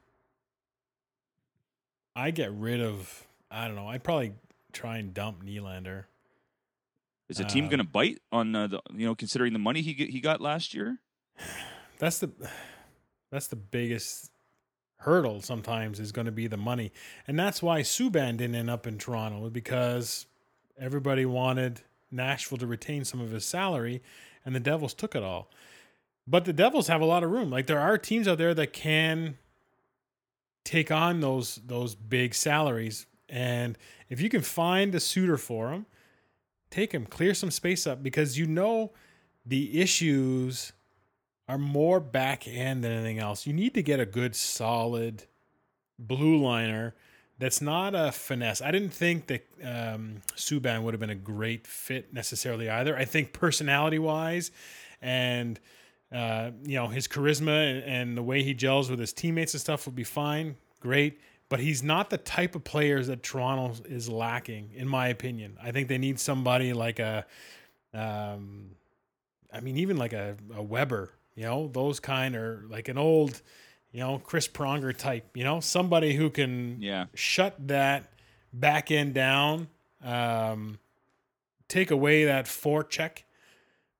I get rid of. I don't know. I'd probably try and dump Nylander. Is the team Um, going to bite on uh, the you know considering the money he get, he got last year? That's the that's the biggest hurdle. Sometimes is going to be the money, and that's why Subban didn't end up in Toronto because everybody wanted Nashville to retain some of his salary, and the Devils took it all. But the Devils have a lot of room. Like there are teams out there that can take on those those big salaries, and if you can find a suitor for them, take him, clear some space up because you know the issues are more back end than anything else. You need to get a good solid blue liner that's not a finesse. I didn't think that um, Subban would have been a great fit necessarily either. I think personality wise and uh, you know his charisma and, the way he gels with his teammates and stuff would be fine, great. But he's not the type of players that Toronto is lacking, in my opinion. I think they need somebody like a, um, I mean, even like a, a Weber, you know, those kind or like an old, you know, Chris Pronger type, you know, somebody who can Yeah, shut that back end down, um, take away that forecheck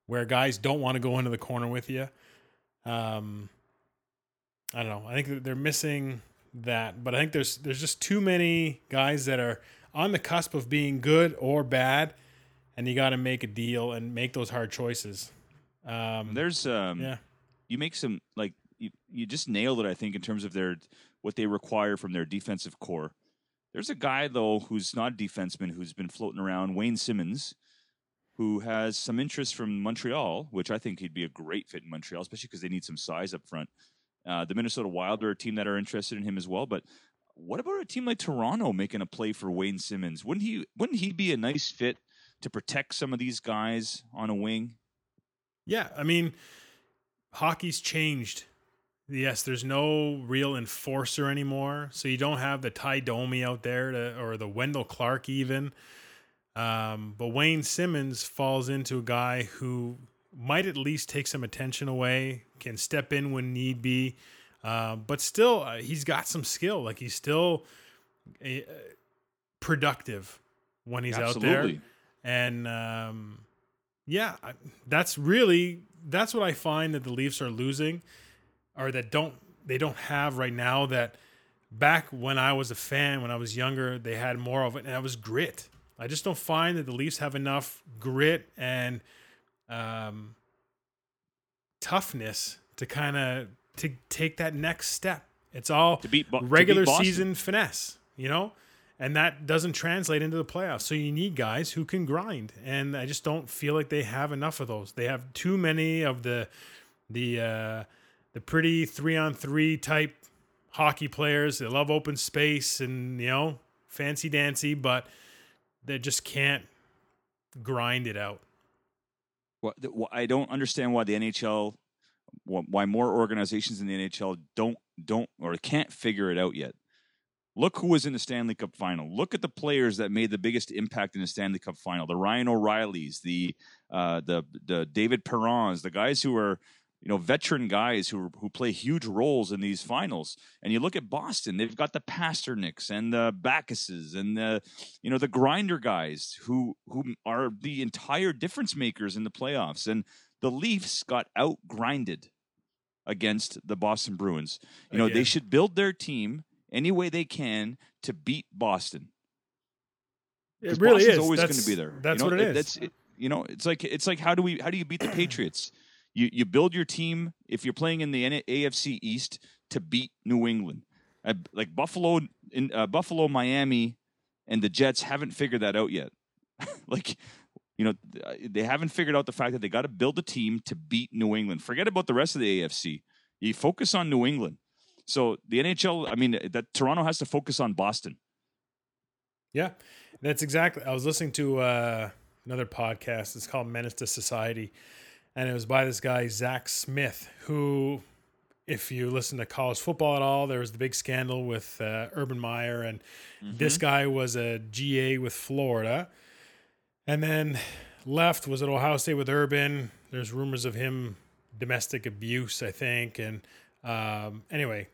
where guys don't want to go into the corner with you. Um, I don't know. I think that they're missing that, but I think there's there's just too many guys that are on the cusp of being good or bad, and you got to make a deal and make those hard choices. Um, there's um, yeah, you make some like you, you just nailed it. I think in terms of their what they require from their defensive core. There's a guy though who's not a defenseman who's been floating around, Wayne Simmonds, who has some interest from Montreal, which I think he'd be a great fit in Montreal, especially because they need some size up front. Uh, the Minnesota Wild are a team that are interested in him as well. But what about a team like Toronto making a play for Wayne Simmonds? Wouldn't he? Wouldn't he be a nice fit to protect some of these guys on a wing? Yeah, I mean, hockey's changed. Yes, there's no real enforcer anymore, so you don't have the Ty Domi out there to, or the Wendell Clark even. Um, but Wayne Simmonds falls into a guy who might at least take some attention away, can step in when need be, uh, but still uh, he's got some skill. Like he's still a, uh, productive when he's out there and um, yeah, I- that's really that's what I find that the Leafs are losing, or that don't they don't have right now. That back when I was a fan, when I was younger, they had more of it, and that was grit. I just don't find that the Leafs have enough grit and um, toughness to kind of to take that next step. It's all To beat Bo- to beat regular season finesse, you know, and that doesn't translate into the playoffs. So you need guys who can grind, and I just don't feel like they have enough of those. They have too many of the the uh, the pretty three on three type hockey players. They love open space and you know fancy dancy, but they just can't grind it out. Wha- I don't understand why the NHL, why more organizations in the NHL don't don't or can't figure it out yet. Look who was in the Stanley Cup final. Look at the players that made the biggest impact in the Stanley Cup final. The Ryan O'Reillys, the uh, the the David Perrons, the guys who are you know veteran guys who who play huge roles in these finals. And you look at Boston; they've got the Pastrnaks and the Backeses and the you know the grinder guys who who are the entire difference makers in the playoffs. And the Leafs got out grinded against the Boston Bruins. You know Again. they should build their team any way they can to beat Boston. It really Boston's is. always going to be there. That's you know, what it is. That's it, you know, it's like it's like how do we how do you beat the Patriots? You you build your team if you're playing in the AFC East to beat New England. Uh, like Buffalo in uh, Buffalo, Miami, and the Jets haven't figured that out yet. like you know they haven't figured out the fact that they got to build a team to beat New England. Forget about the rest of the AFC. You focus on New England. So the NHL, I mean, that Toronto has to focus on Boston. Yeah, that's exactly. I was listening to uh, another podcast. It's called Menace to Society, and it was by this guy Zach Smith, who if you listen to college football at all, there was the big scandal with uh, Urban Meyer, and this guy was a GA with Florida, and then left was at Ohio State with Urban. There's rumors of him domestic abuse, I think, and um, anyway,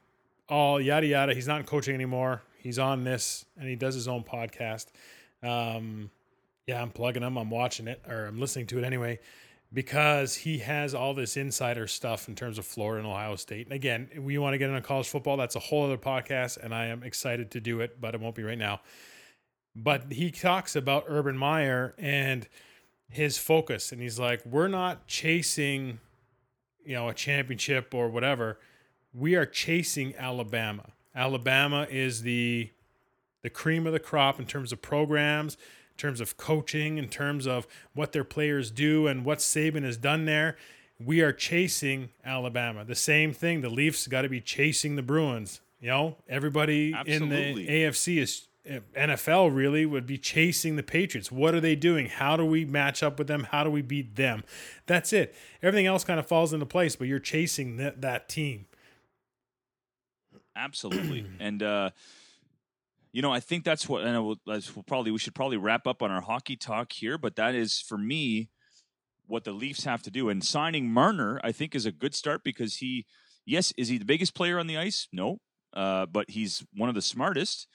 all yada yada. He's not coaching anymore. He's on this, and he does his own podcast. Um, yeah, I'm plugging him. I'm watching it, or I'm listening to it anyway, because he has all this insider stuff in terms of Florida and Ohio State. And again, we want to get into college football. That's a whole other podcast, and I am excited to do it, but it won't be right now. But he talks about Urban Meyer and his focus, and he's like, "We're not chasing, you know, a championship or whatever. We are chasing Alabama. Alabama is the the cream of the crop in terms of programs, in terms of coaching, in terms of what their players do and what Saban has done there. We are chasing Alabama. The same thing. The Leafs got to be chasing the Bruins. You know, everybody Absolutely. in the AFC is uh, NFL really would be chasing the Patriots. What are they doing? How do we match up with them? How do we beat them? That's it. Everything else kind of falls into place, but you're chasing that, that team. Absolutely. and uh, you know, I think that's what. And we'll, we'll probably we should probably wrap up on our hockey talk here. But that is for me what the Leafs have to do. And signing Marner, I think, is a good start because he, yes, is he the biggest player on the ice? No, uh, but he's one of the smartest,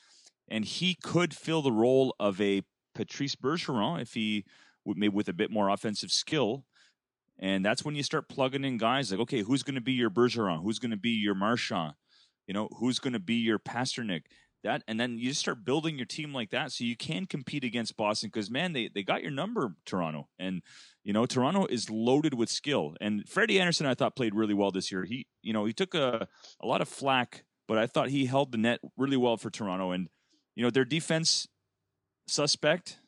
and he could fill the role of a Patrice Bergeron if he maybe with a bit more offensive skill. And that's when you start plugging in guys like, okay, who's going to be your Bergeron? Who's going to be your Marchand? You know, who's going to be your Pastrnak? That and then you just start building your team like that, so you can compete against Boston. Because man, they they got your number, Toronto, and you know Toronto is loaded with skill. And Freddie Andersen, I thought played really well this year. He, you know, he took a a lot of flack, but I thought he held the net really well for Toronto. And you know their defense suspect,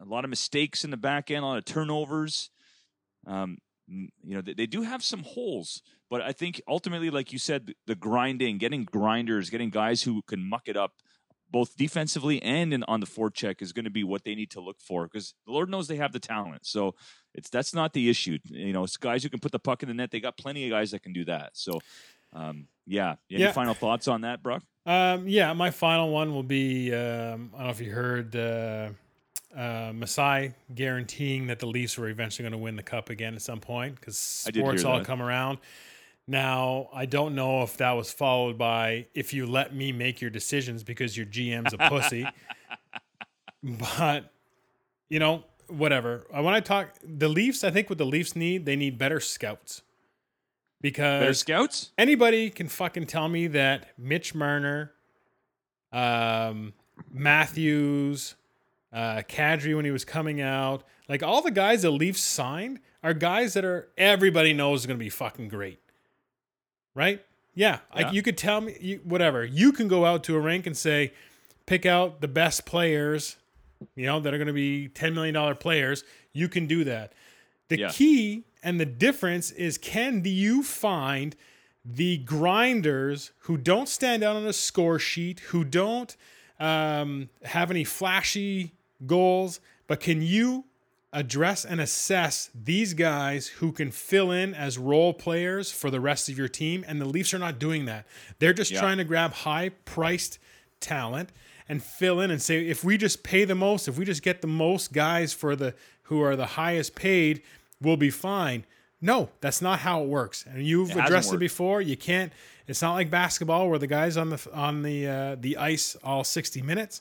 a lot of mistakes in the back end, a lot of turnovers. Um, you know, they, they do have some holes, but I think ultimately, like you said, the, grinding, getting grinders, getting guys who can muck it up, both defensively and in, on the forecheck, is going to be what they need to look for because the Lord knows they have the talent. So it's that's not the issue. You know, it's guys who can put the puck in the net. They got plenty of guys that can do that. So, um, yeah. Any Yeah. final thoughts on that, Brock? Um, yeah, my final one will be um, I don't know if you heard uh, uh, Masai guaranteeing that the Leafs were eventually going to win the cup again at some point because sports all that. come around. Now, I don't know if that was followed by if you let me make your decisions because your GM's a pussy. But, you know, whatever. Uh, When I talk, the Leafs, I think what the Leafs need, they need better scouts. Because Better scouts? anybody can fucking tell me that Mitch Marner, um, Matthews, uh, Kadri when he was coming out, like all the guys the Leafs signed are guys that are everybody knows is going to be fucking great, right? Yeah, Yeah. like you could tell me you, whatever. You can go out to a rink and say, pick out the best players, you know, that are going to be ten million dollar players. You can do that. The Yeah. key and the difference is can you find the grinders who don't stand out on a score sheet, who don't um, have any flashy goals, but can you address and assess these guys who can fill in as role players for the rest of your team? And the Leafs are not doing that. They're just Yeah. trying to grab high priced talent and fill in and say if we just pay the most, if we just get the most guys for the who are the highest paid, we'll be fine. No, that's not how it works. And you've hasn't addressed it before. You can't. It's not like basketball where the guys on the on the uh, the ice all sixty minutes.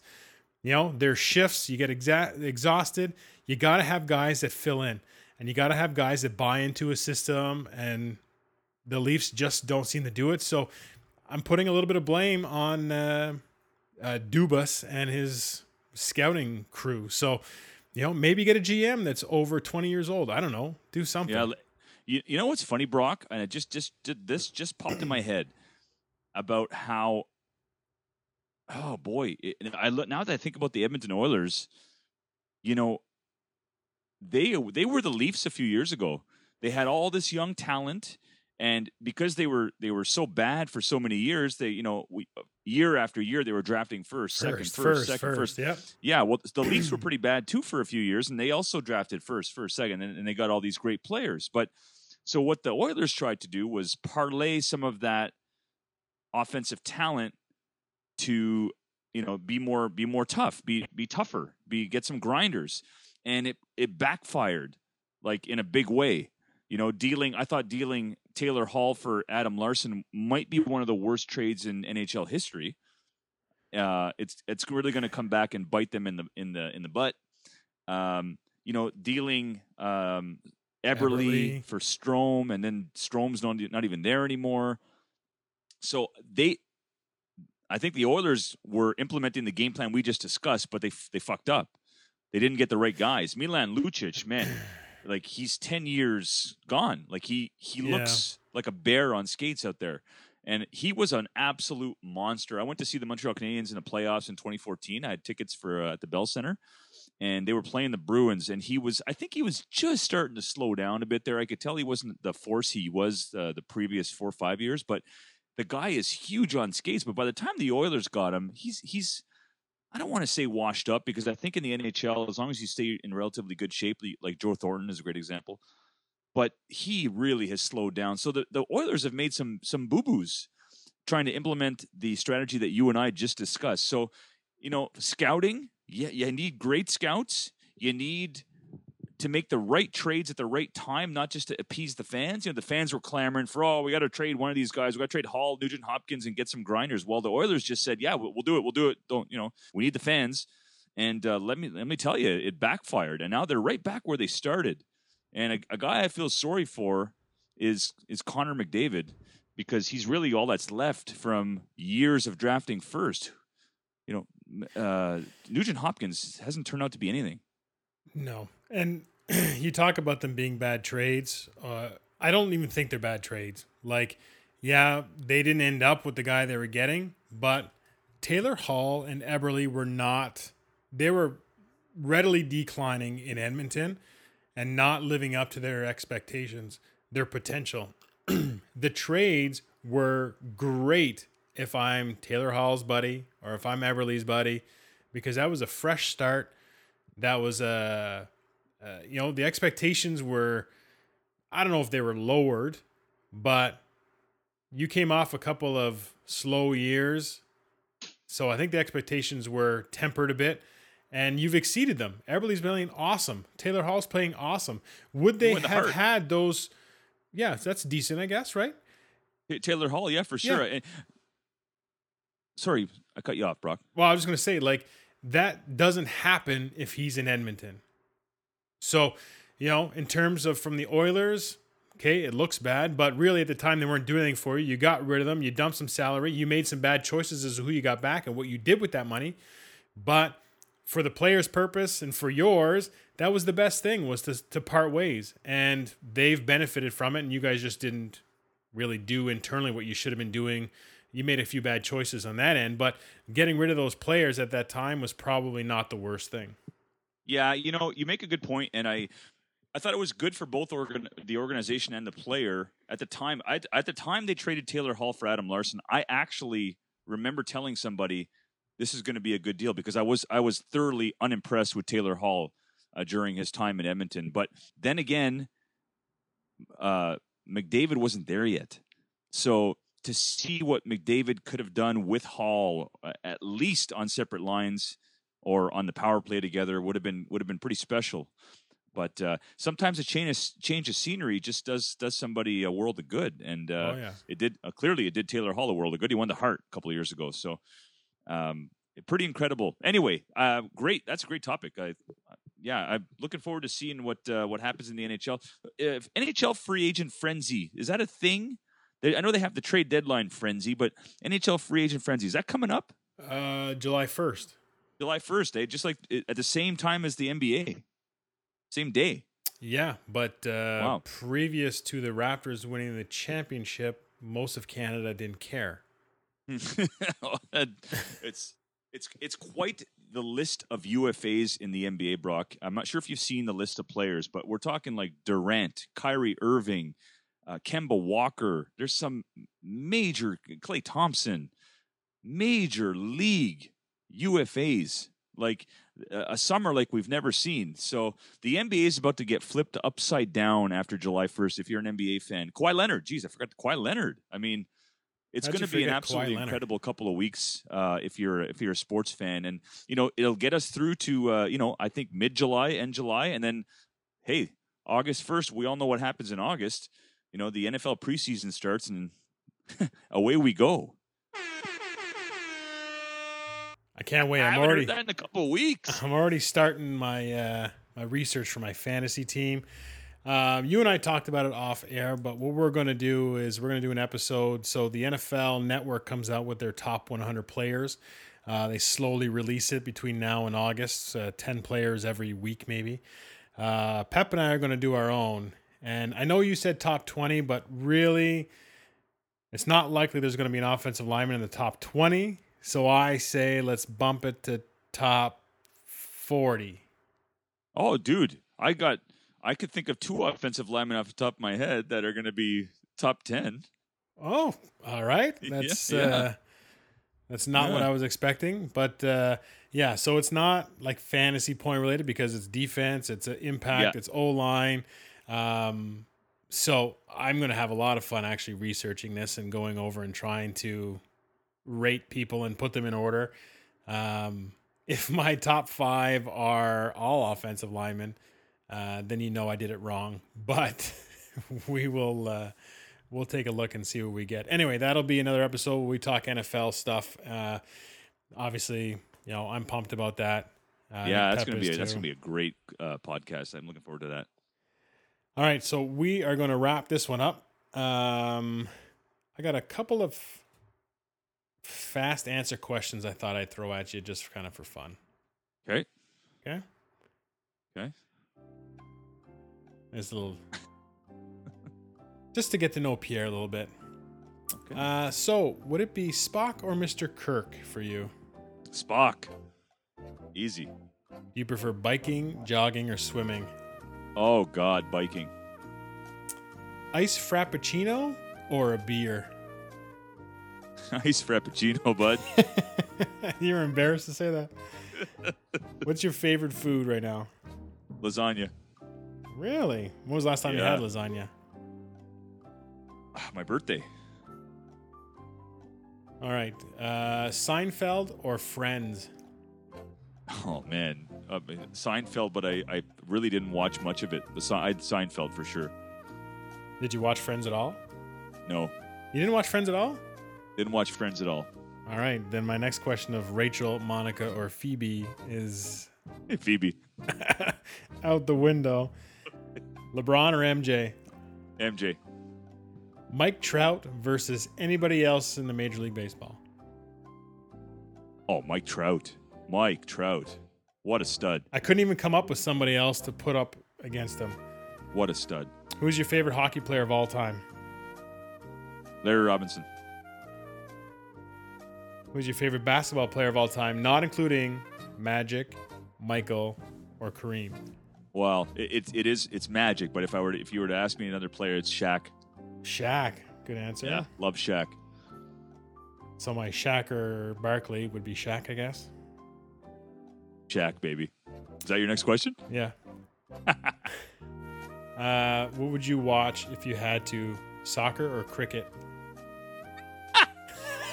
You know, there's shifts. You get exa- exhausted. You got to have guys that fill in, and you got to have guys that buy into a system. And the Leafs just don't seem to do it. So I'm putting a little bit of blame on uh, uh, Dubas and his scouting crew. So you know, maybe get a GM that's over 20 years old. I don't know. Do something. Yeah, you, you know what's funny, Brock? And it just just did this just popped in my head about how. Oh boy! It, I look now that I think about the Edmonton Oilers, you know, they they were the Leafs a few years ago. They had all this young talent, and because they were they were so bad for so many years, they you know we, year after year they were drafting first, second, first, first, first, second, first. first. Yep. Yeah, well, the Leafs were pretty bad too for a few years, and they also drafted first, first, second, and, and they got all these great players. But So what the Oilers tried to do was parlay some of that offensive talent to you know be more be more tough, be be tougher, be get some grinders, and it it backfired like in a big way. You know, dealing I thought dealing Taylor Hall for Adam Larsson might be one of the worst trades in NHL history. Uh, it's it's really going to come back and bite them in the in the in the butt. Um, you know, dealing um, Eberle. for Strome, and then Strome's not not even there anymore. So they, I think the Oilers were implementing the game plan we just discussed, but they they fucked up. They didn't get the right guys. Milan Lucic, man, like he's ten years gone. Like he he Yeah. looks like a bear on skates out there. And he was an absolute monster. I went to see the Montreal Canadiens in the playoffs in 2014. I had tickets for uh, at the Bell Center, and they were playing the Bruins. And he was, I think, he was just starting to slow down a bit there. I could tell he wasn't the force he was uh, the previous four or five years. But the guy is huge on skates. But by the time the Oilers got him, he's he's I don't want to say washed up because I think in the NHL, as long as you stay in relatively good shape, like Joe Thornton is a great example, but he really has slowed down. So the, the Oilers have made some some boo boos trying to implement the strategy that you and I just discussed. So, you know, scouting, yeah, you need great scouts. You need to make the right trades at the right time, not just to appease the fans. You know, the fans were clamoring for, oh, we got to trade one of these guys. We got to trade Hall, Nugent Hopkins, and get some grinders. Well, the Oilers just said, yeah, we'll, we'll do it. We'll do it. Don't you know? We need the fans. And uh, let me let me tell you, it backfired, and now they're right back where they started. And a, a guy I feel sorry for is is Connor McDavid because he's really all that's left from years of drafting first. You know, uh, Nugent Hopkins hasn't turned out to be anything. No. And you talk about them being bad trades. Uh, I don't even think they're bad trades. Like, yeah, they didn't end up with the guy they were getting, but Taylor Hall and Eberle were not, they were readily declining in Edmonton and not living up to their expectations, their potential. the trades were great if I'm Taylor Hall's buddy or if I'm Eberle's buddy, because that was a fresh start. That was a, uh, you know, the expectations were, I don't know if they were lowered, but you came off a couple of slow years. So I think the expectations were tempered a bit and you've exceeded them. Eberle's playing awesome. Taylor Hall's playing awesome. Would they the have heart. had those? Yeah, that's decent, I guess, right? Taylor Hall, yeah, for sure. Yeah. And- sorry, I cut you off, Brock. Well, I was just going to say, like, that doesn't happen if he's in Edmonton. So, you know, in terms of from the Oilers, okay, it looks bad, but really at the time they weren't doing anything for you. You got rid of them, you dumped some salary, you made some bad choices as to who you got back and what you did with that money. But for the player's purpose and for yours, that was the best thing was to, to part ways. And they've benefited from it, and you guys just didn't really do internally what you should have been doing. You made a few bad choices on that end, but getting rid of those players at that time was probably not the worst thing. Yeah, you know, you make a good point, and I, I thought it was good for both organ, the organization and the player at the time. I, at the time they traded Taylor Hall for Adam Larsson, I actually remember telling somebody this is going to be a good deal because I was I was thoroughly unimpressed with Taylor Hall uh, during his time in Edmonton. But then again, uh, McDavid wasn't there yet, so to see what McDavid could have done with Hall, uh, at least on separate lines or on the power play together, would have been would have been pretty special. But uh, sometimes a change of, change of scenery just does does somebody a world of good, and uh, oh yeah. it did uh, clearly it did Taylor Hall a world of good. He won the Hart a couple of years ago, so um, pretty incredible. Anyway, uh, great. That's a great topic. I, yeah, I'm looking forward to seeing what uh, what happens in the NHL. If NHL free agent frenzy is that a thing? They, I know they have the trade deadline frenzy, but NHL free agent frenzy is that coming up Uh, July 1st. July first? Eh? Just like eh, at the same time as the NBA, same day. Yeah, but uh, Wow. previous to the Raptors winning the championship, most of Canada didn't care. it's it's it's quite the list of UFAs in the NBA, Brock. I'm not sure if you've seen the list of players, but we're talking like Durant, Kyrie Irving, uh, Kemba Walker. There's some major Klay Thompson, major league UFAs like a summer like we've never seen. So the NBA is about to get flipped upside down after July 1st. If you're an NBA fan, Kawhi Leonard, geez, I forgot Kawhi Leonard. I mean, it's going to be an absolutely incredible couple of weeks uh, if you're if you're a sports fan, and you know it'll get us through to uh, you know I think mid July and July, and then hey August 1st, we all know what happens in August. You know the NFL preseason starts, and away we go. I can't wait. I I'm already heard that in a couple of weeks. I'm already starting my uh, my research for my fantasy team. Um, you and I talked about it off air, but what we're going to do is we're going to do an episode. So the NFL Network comes out with their top 100 players. Uh, they slowly release it between now and August, uh, 10 players every week, maybe. Uh, Pep and I are going to do our own. And I know you said top 20, but really, it's not likely there's going to be an offensive lineman in the top 20. So I say let's bump it to top 40. Oh, dude, I got. I could think of two offensive linemen off the top of my head that are going to be top ten. Oh, all right. That's yeah. uh that's not what I was expecting, but uh yeah, so it's not like fantasy point related because it's defense, it's a impact, Yeah. it's O-line. Um so I'm going to have a lot of fun actually researching this and going over and trying to rate people and put them in order. Um if my top 5 are all offensive linemen, uh, then you know I did it wrong. But we will uh, we'll take a look and see what we get. Anyway, that'll be another episode where we talk NFL stuff. Uh, obviously, you know I'm pumped about that. Uh, yeah, that's to be a, that's to be a great uh, podcast. I'm looking forward to that. All right, so we are going to wrap this one up. Um, I got a couple of fast answer questions I thought I'd throw at you just kind of for fun. Okay. Okay. Okay. A little, just to get to know Pierre a little bit. Okay. Uh, so would it be Spock or Mr. Kirk for you? Spock. Easy. Do you prefer biking, jogging, or swimming? Oh God, biking. Ice frappuccino or a beer? Nice frappuccino, bud. You're embarrassed to say that. What's your favorite food right now? Lasagna. Really? When was the last time you had lasagna? Ah, my birthday. All right. Uh, Seinfeld or Friends? Oh man, uh, Seinfeld, but I, I really didn't watch much of it. besides Seinfeld for sure. Did you watch Friends at all? No, You didn't watch Friends at all? didn't watch Friends at all. All right. Then my next question of Rachel, Monica, or Phoebe is Hey Phoebe, out the window. LeBron or MJ? MJ. Mike Trout versus anybody else in the Major League Baseball. Oh, Mike Trout. Mike Trout. What a stud. I couldn't even come up with somebody else to put up against him. What a stud. Who's your favorite hockey player of all time? Larry Robinson. Who's your favorite basketball player of all time, not including Magic, Michael, or Kareem? Well, it, it, is it's magic. But if I were to, if you were to ask me another player, it's Shaq. Shaq. Good answer. Yeah, love Shaq. So my Shaq or Barkley would be Shaq, I guess. Shaq, baby. Is that your next question? Yeah. uh, what would you watch if you had to? Soccer or cricket?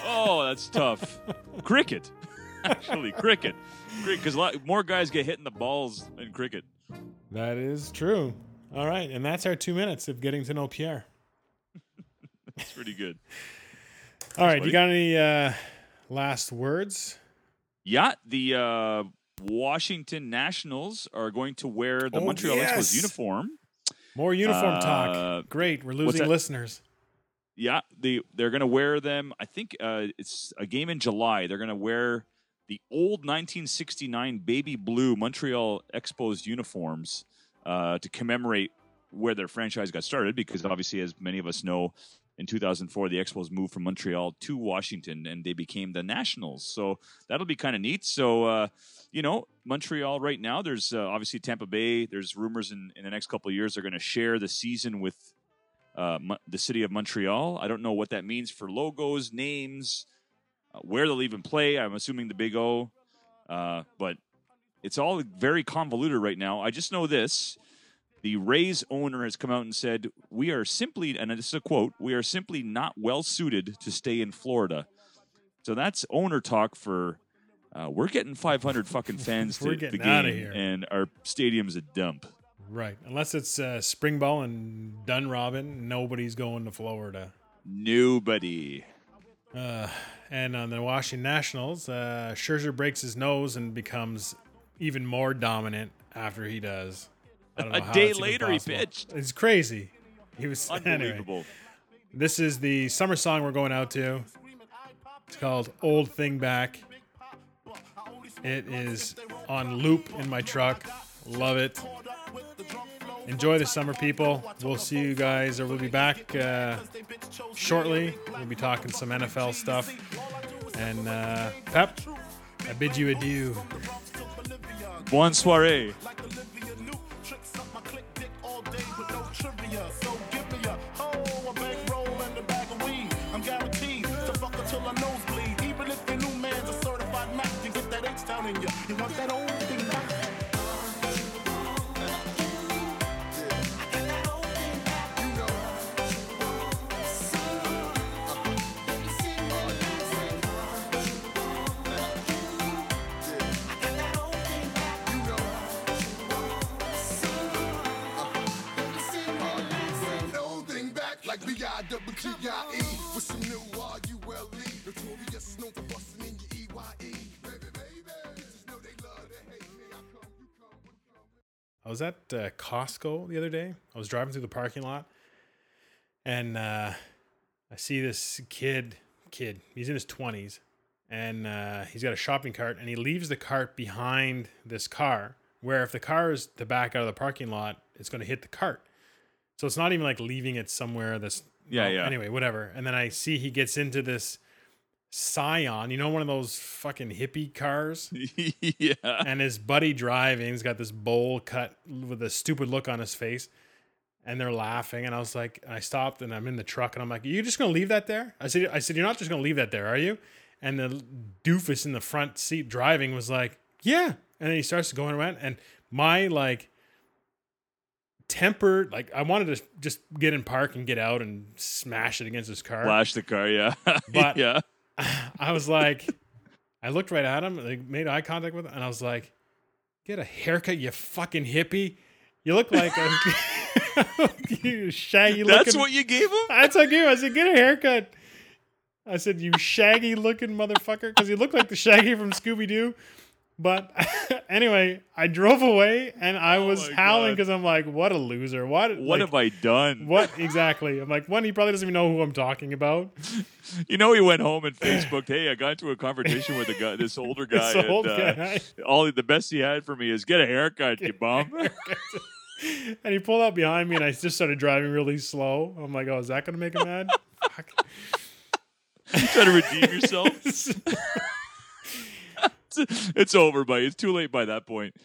Oh, that's tough. cricket. Actually, cricket. Because a lot more guys get hit in the balls in cricket. That is true. All right, and that's our two minutes of getting to know Pierre. It's pretty good. All right, buddy. you got any uh, last words? Yeah, the uh, Washington Nationals are going to wear the Oh, Montreal yes. Expos uniform. More uniform Uh, talk. Great, we're losing listeners. Yeah, they they're going to wear them. I think uh, it's a game in July. They're going to wear the old 1969 baby blue Montreal Expos uniforms uh, to commemorate where their franchise got started. Because obviously, as many of us know, in 2004 the Expos moved from Montreal to Washington and they became the Nationals. So that'll be kind of neat. So. Uh, you know, Montreal right now, there's uh, obviously Tampa Bay. There's rumors in, in the next couple of years they're going to share the season with uh, the city of Montreal. I don't know what that means for logos, names, uh, where they'll even play. I'm assuming the Big O. Uh, but it's all very convoluted right now. I just know this. The Rays owner has come out and said, We are simply, and this is a quote, we are simply not well suited to stay in Florida. So that's owner talk for uh, we're getting 500 fucking fans to the game, and our stadium's a dump. Right. Unless it's uh, spring ball and Dunedin, nobody's going to Florida. Nobody. Uh, and on the Washington Nationals, uh, Scherzer breaks his nose and becomes even more dominant after he does. I don't know A how day later, he possible. pitched. It's crazy. He was anyway. Unbelievable. This is the summer song we're going out to. It's called Old Thing Back. It is on loop in my truck. Love it. Enjoy the summer, people. We'll see you guys, or we'll be back uh, shortly. We'll be talking some NFL stuff. And uh, Pep, I bid you adieu. Bonne soirée. In you. You want that old thing back? Like B-I-double-G-I-E with some new R-U-L-E. Notorious, known for I was at uh, Costco the other day. I was driving through the parking lot, and uh, I see this kid. Kid, he's in his twenties, and uh, he's got a shopping cart, and he leaves the cart behind this car. Where if the car is to back out of the parking lot, it's going to hit the cart. So it's not even like leaving it somewhere that's Yeah, yeah. Anyway, whatever. And then I see he gets into this Scion, you know, one of those fucking hippie cars yeah. and his buddy driving. He's got this bowl cut with a stupid look on his face, and they're laughing. And I was like, I stopped and I'm in the truck, and I'm like, "You just gonna leave that there?" I said, "I said you're not just gonna leave that there, are you?" And the doofus in the front seat driving was like, "Yeah." And then he starts going around, and my like temper, like I wanted to just get in park and get out and smash it against his car. Flash the car, yeah. But- yeah. I was like, I looked right at him, like made eye contact with him, and I was like, "Get a haircut, you fucking hippie! You look like a you shaggy looking." That's what you gave him? That's what I gave him. I said, "Get a haircut." I said, "You shaggy looking motherfucker," because he looked like the Shaggy from Scooby Doo. But anyway, I drove away and I was Oh my howling because I'm like, "What a loser! What? What like, have I done? What exactly?" I'm like, one, he probably doesn't even know who I'm talking about. You know, he went home and Facebooked, "Hey, I got into a confrontation with a guy, this older guy. This and, old uh, guy. all the best he had for me is get a haircut, you bum." and he pulled out behind me, and I just started driving really slow. I'm like, "Oh, is that gonna make him mad?" Fuck. Try to redeem yourself. it's over, buddy. It's too late by that point.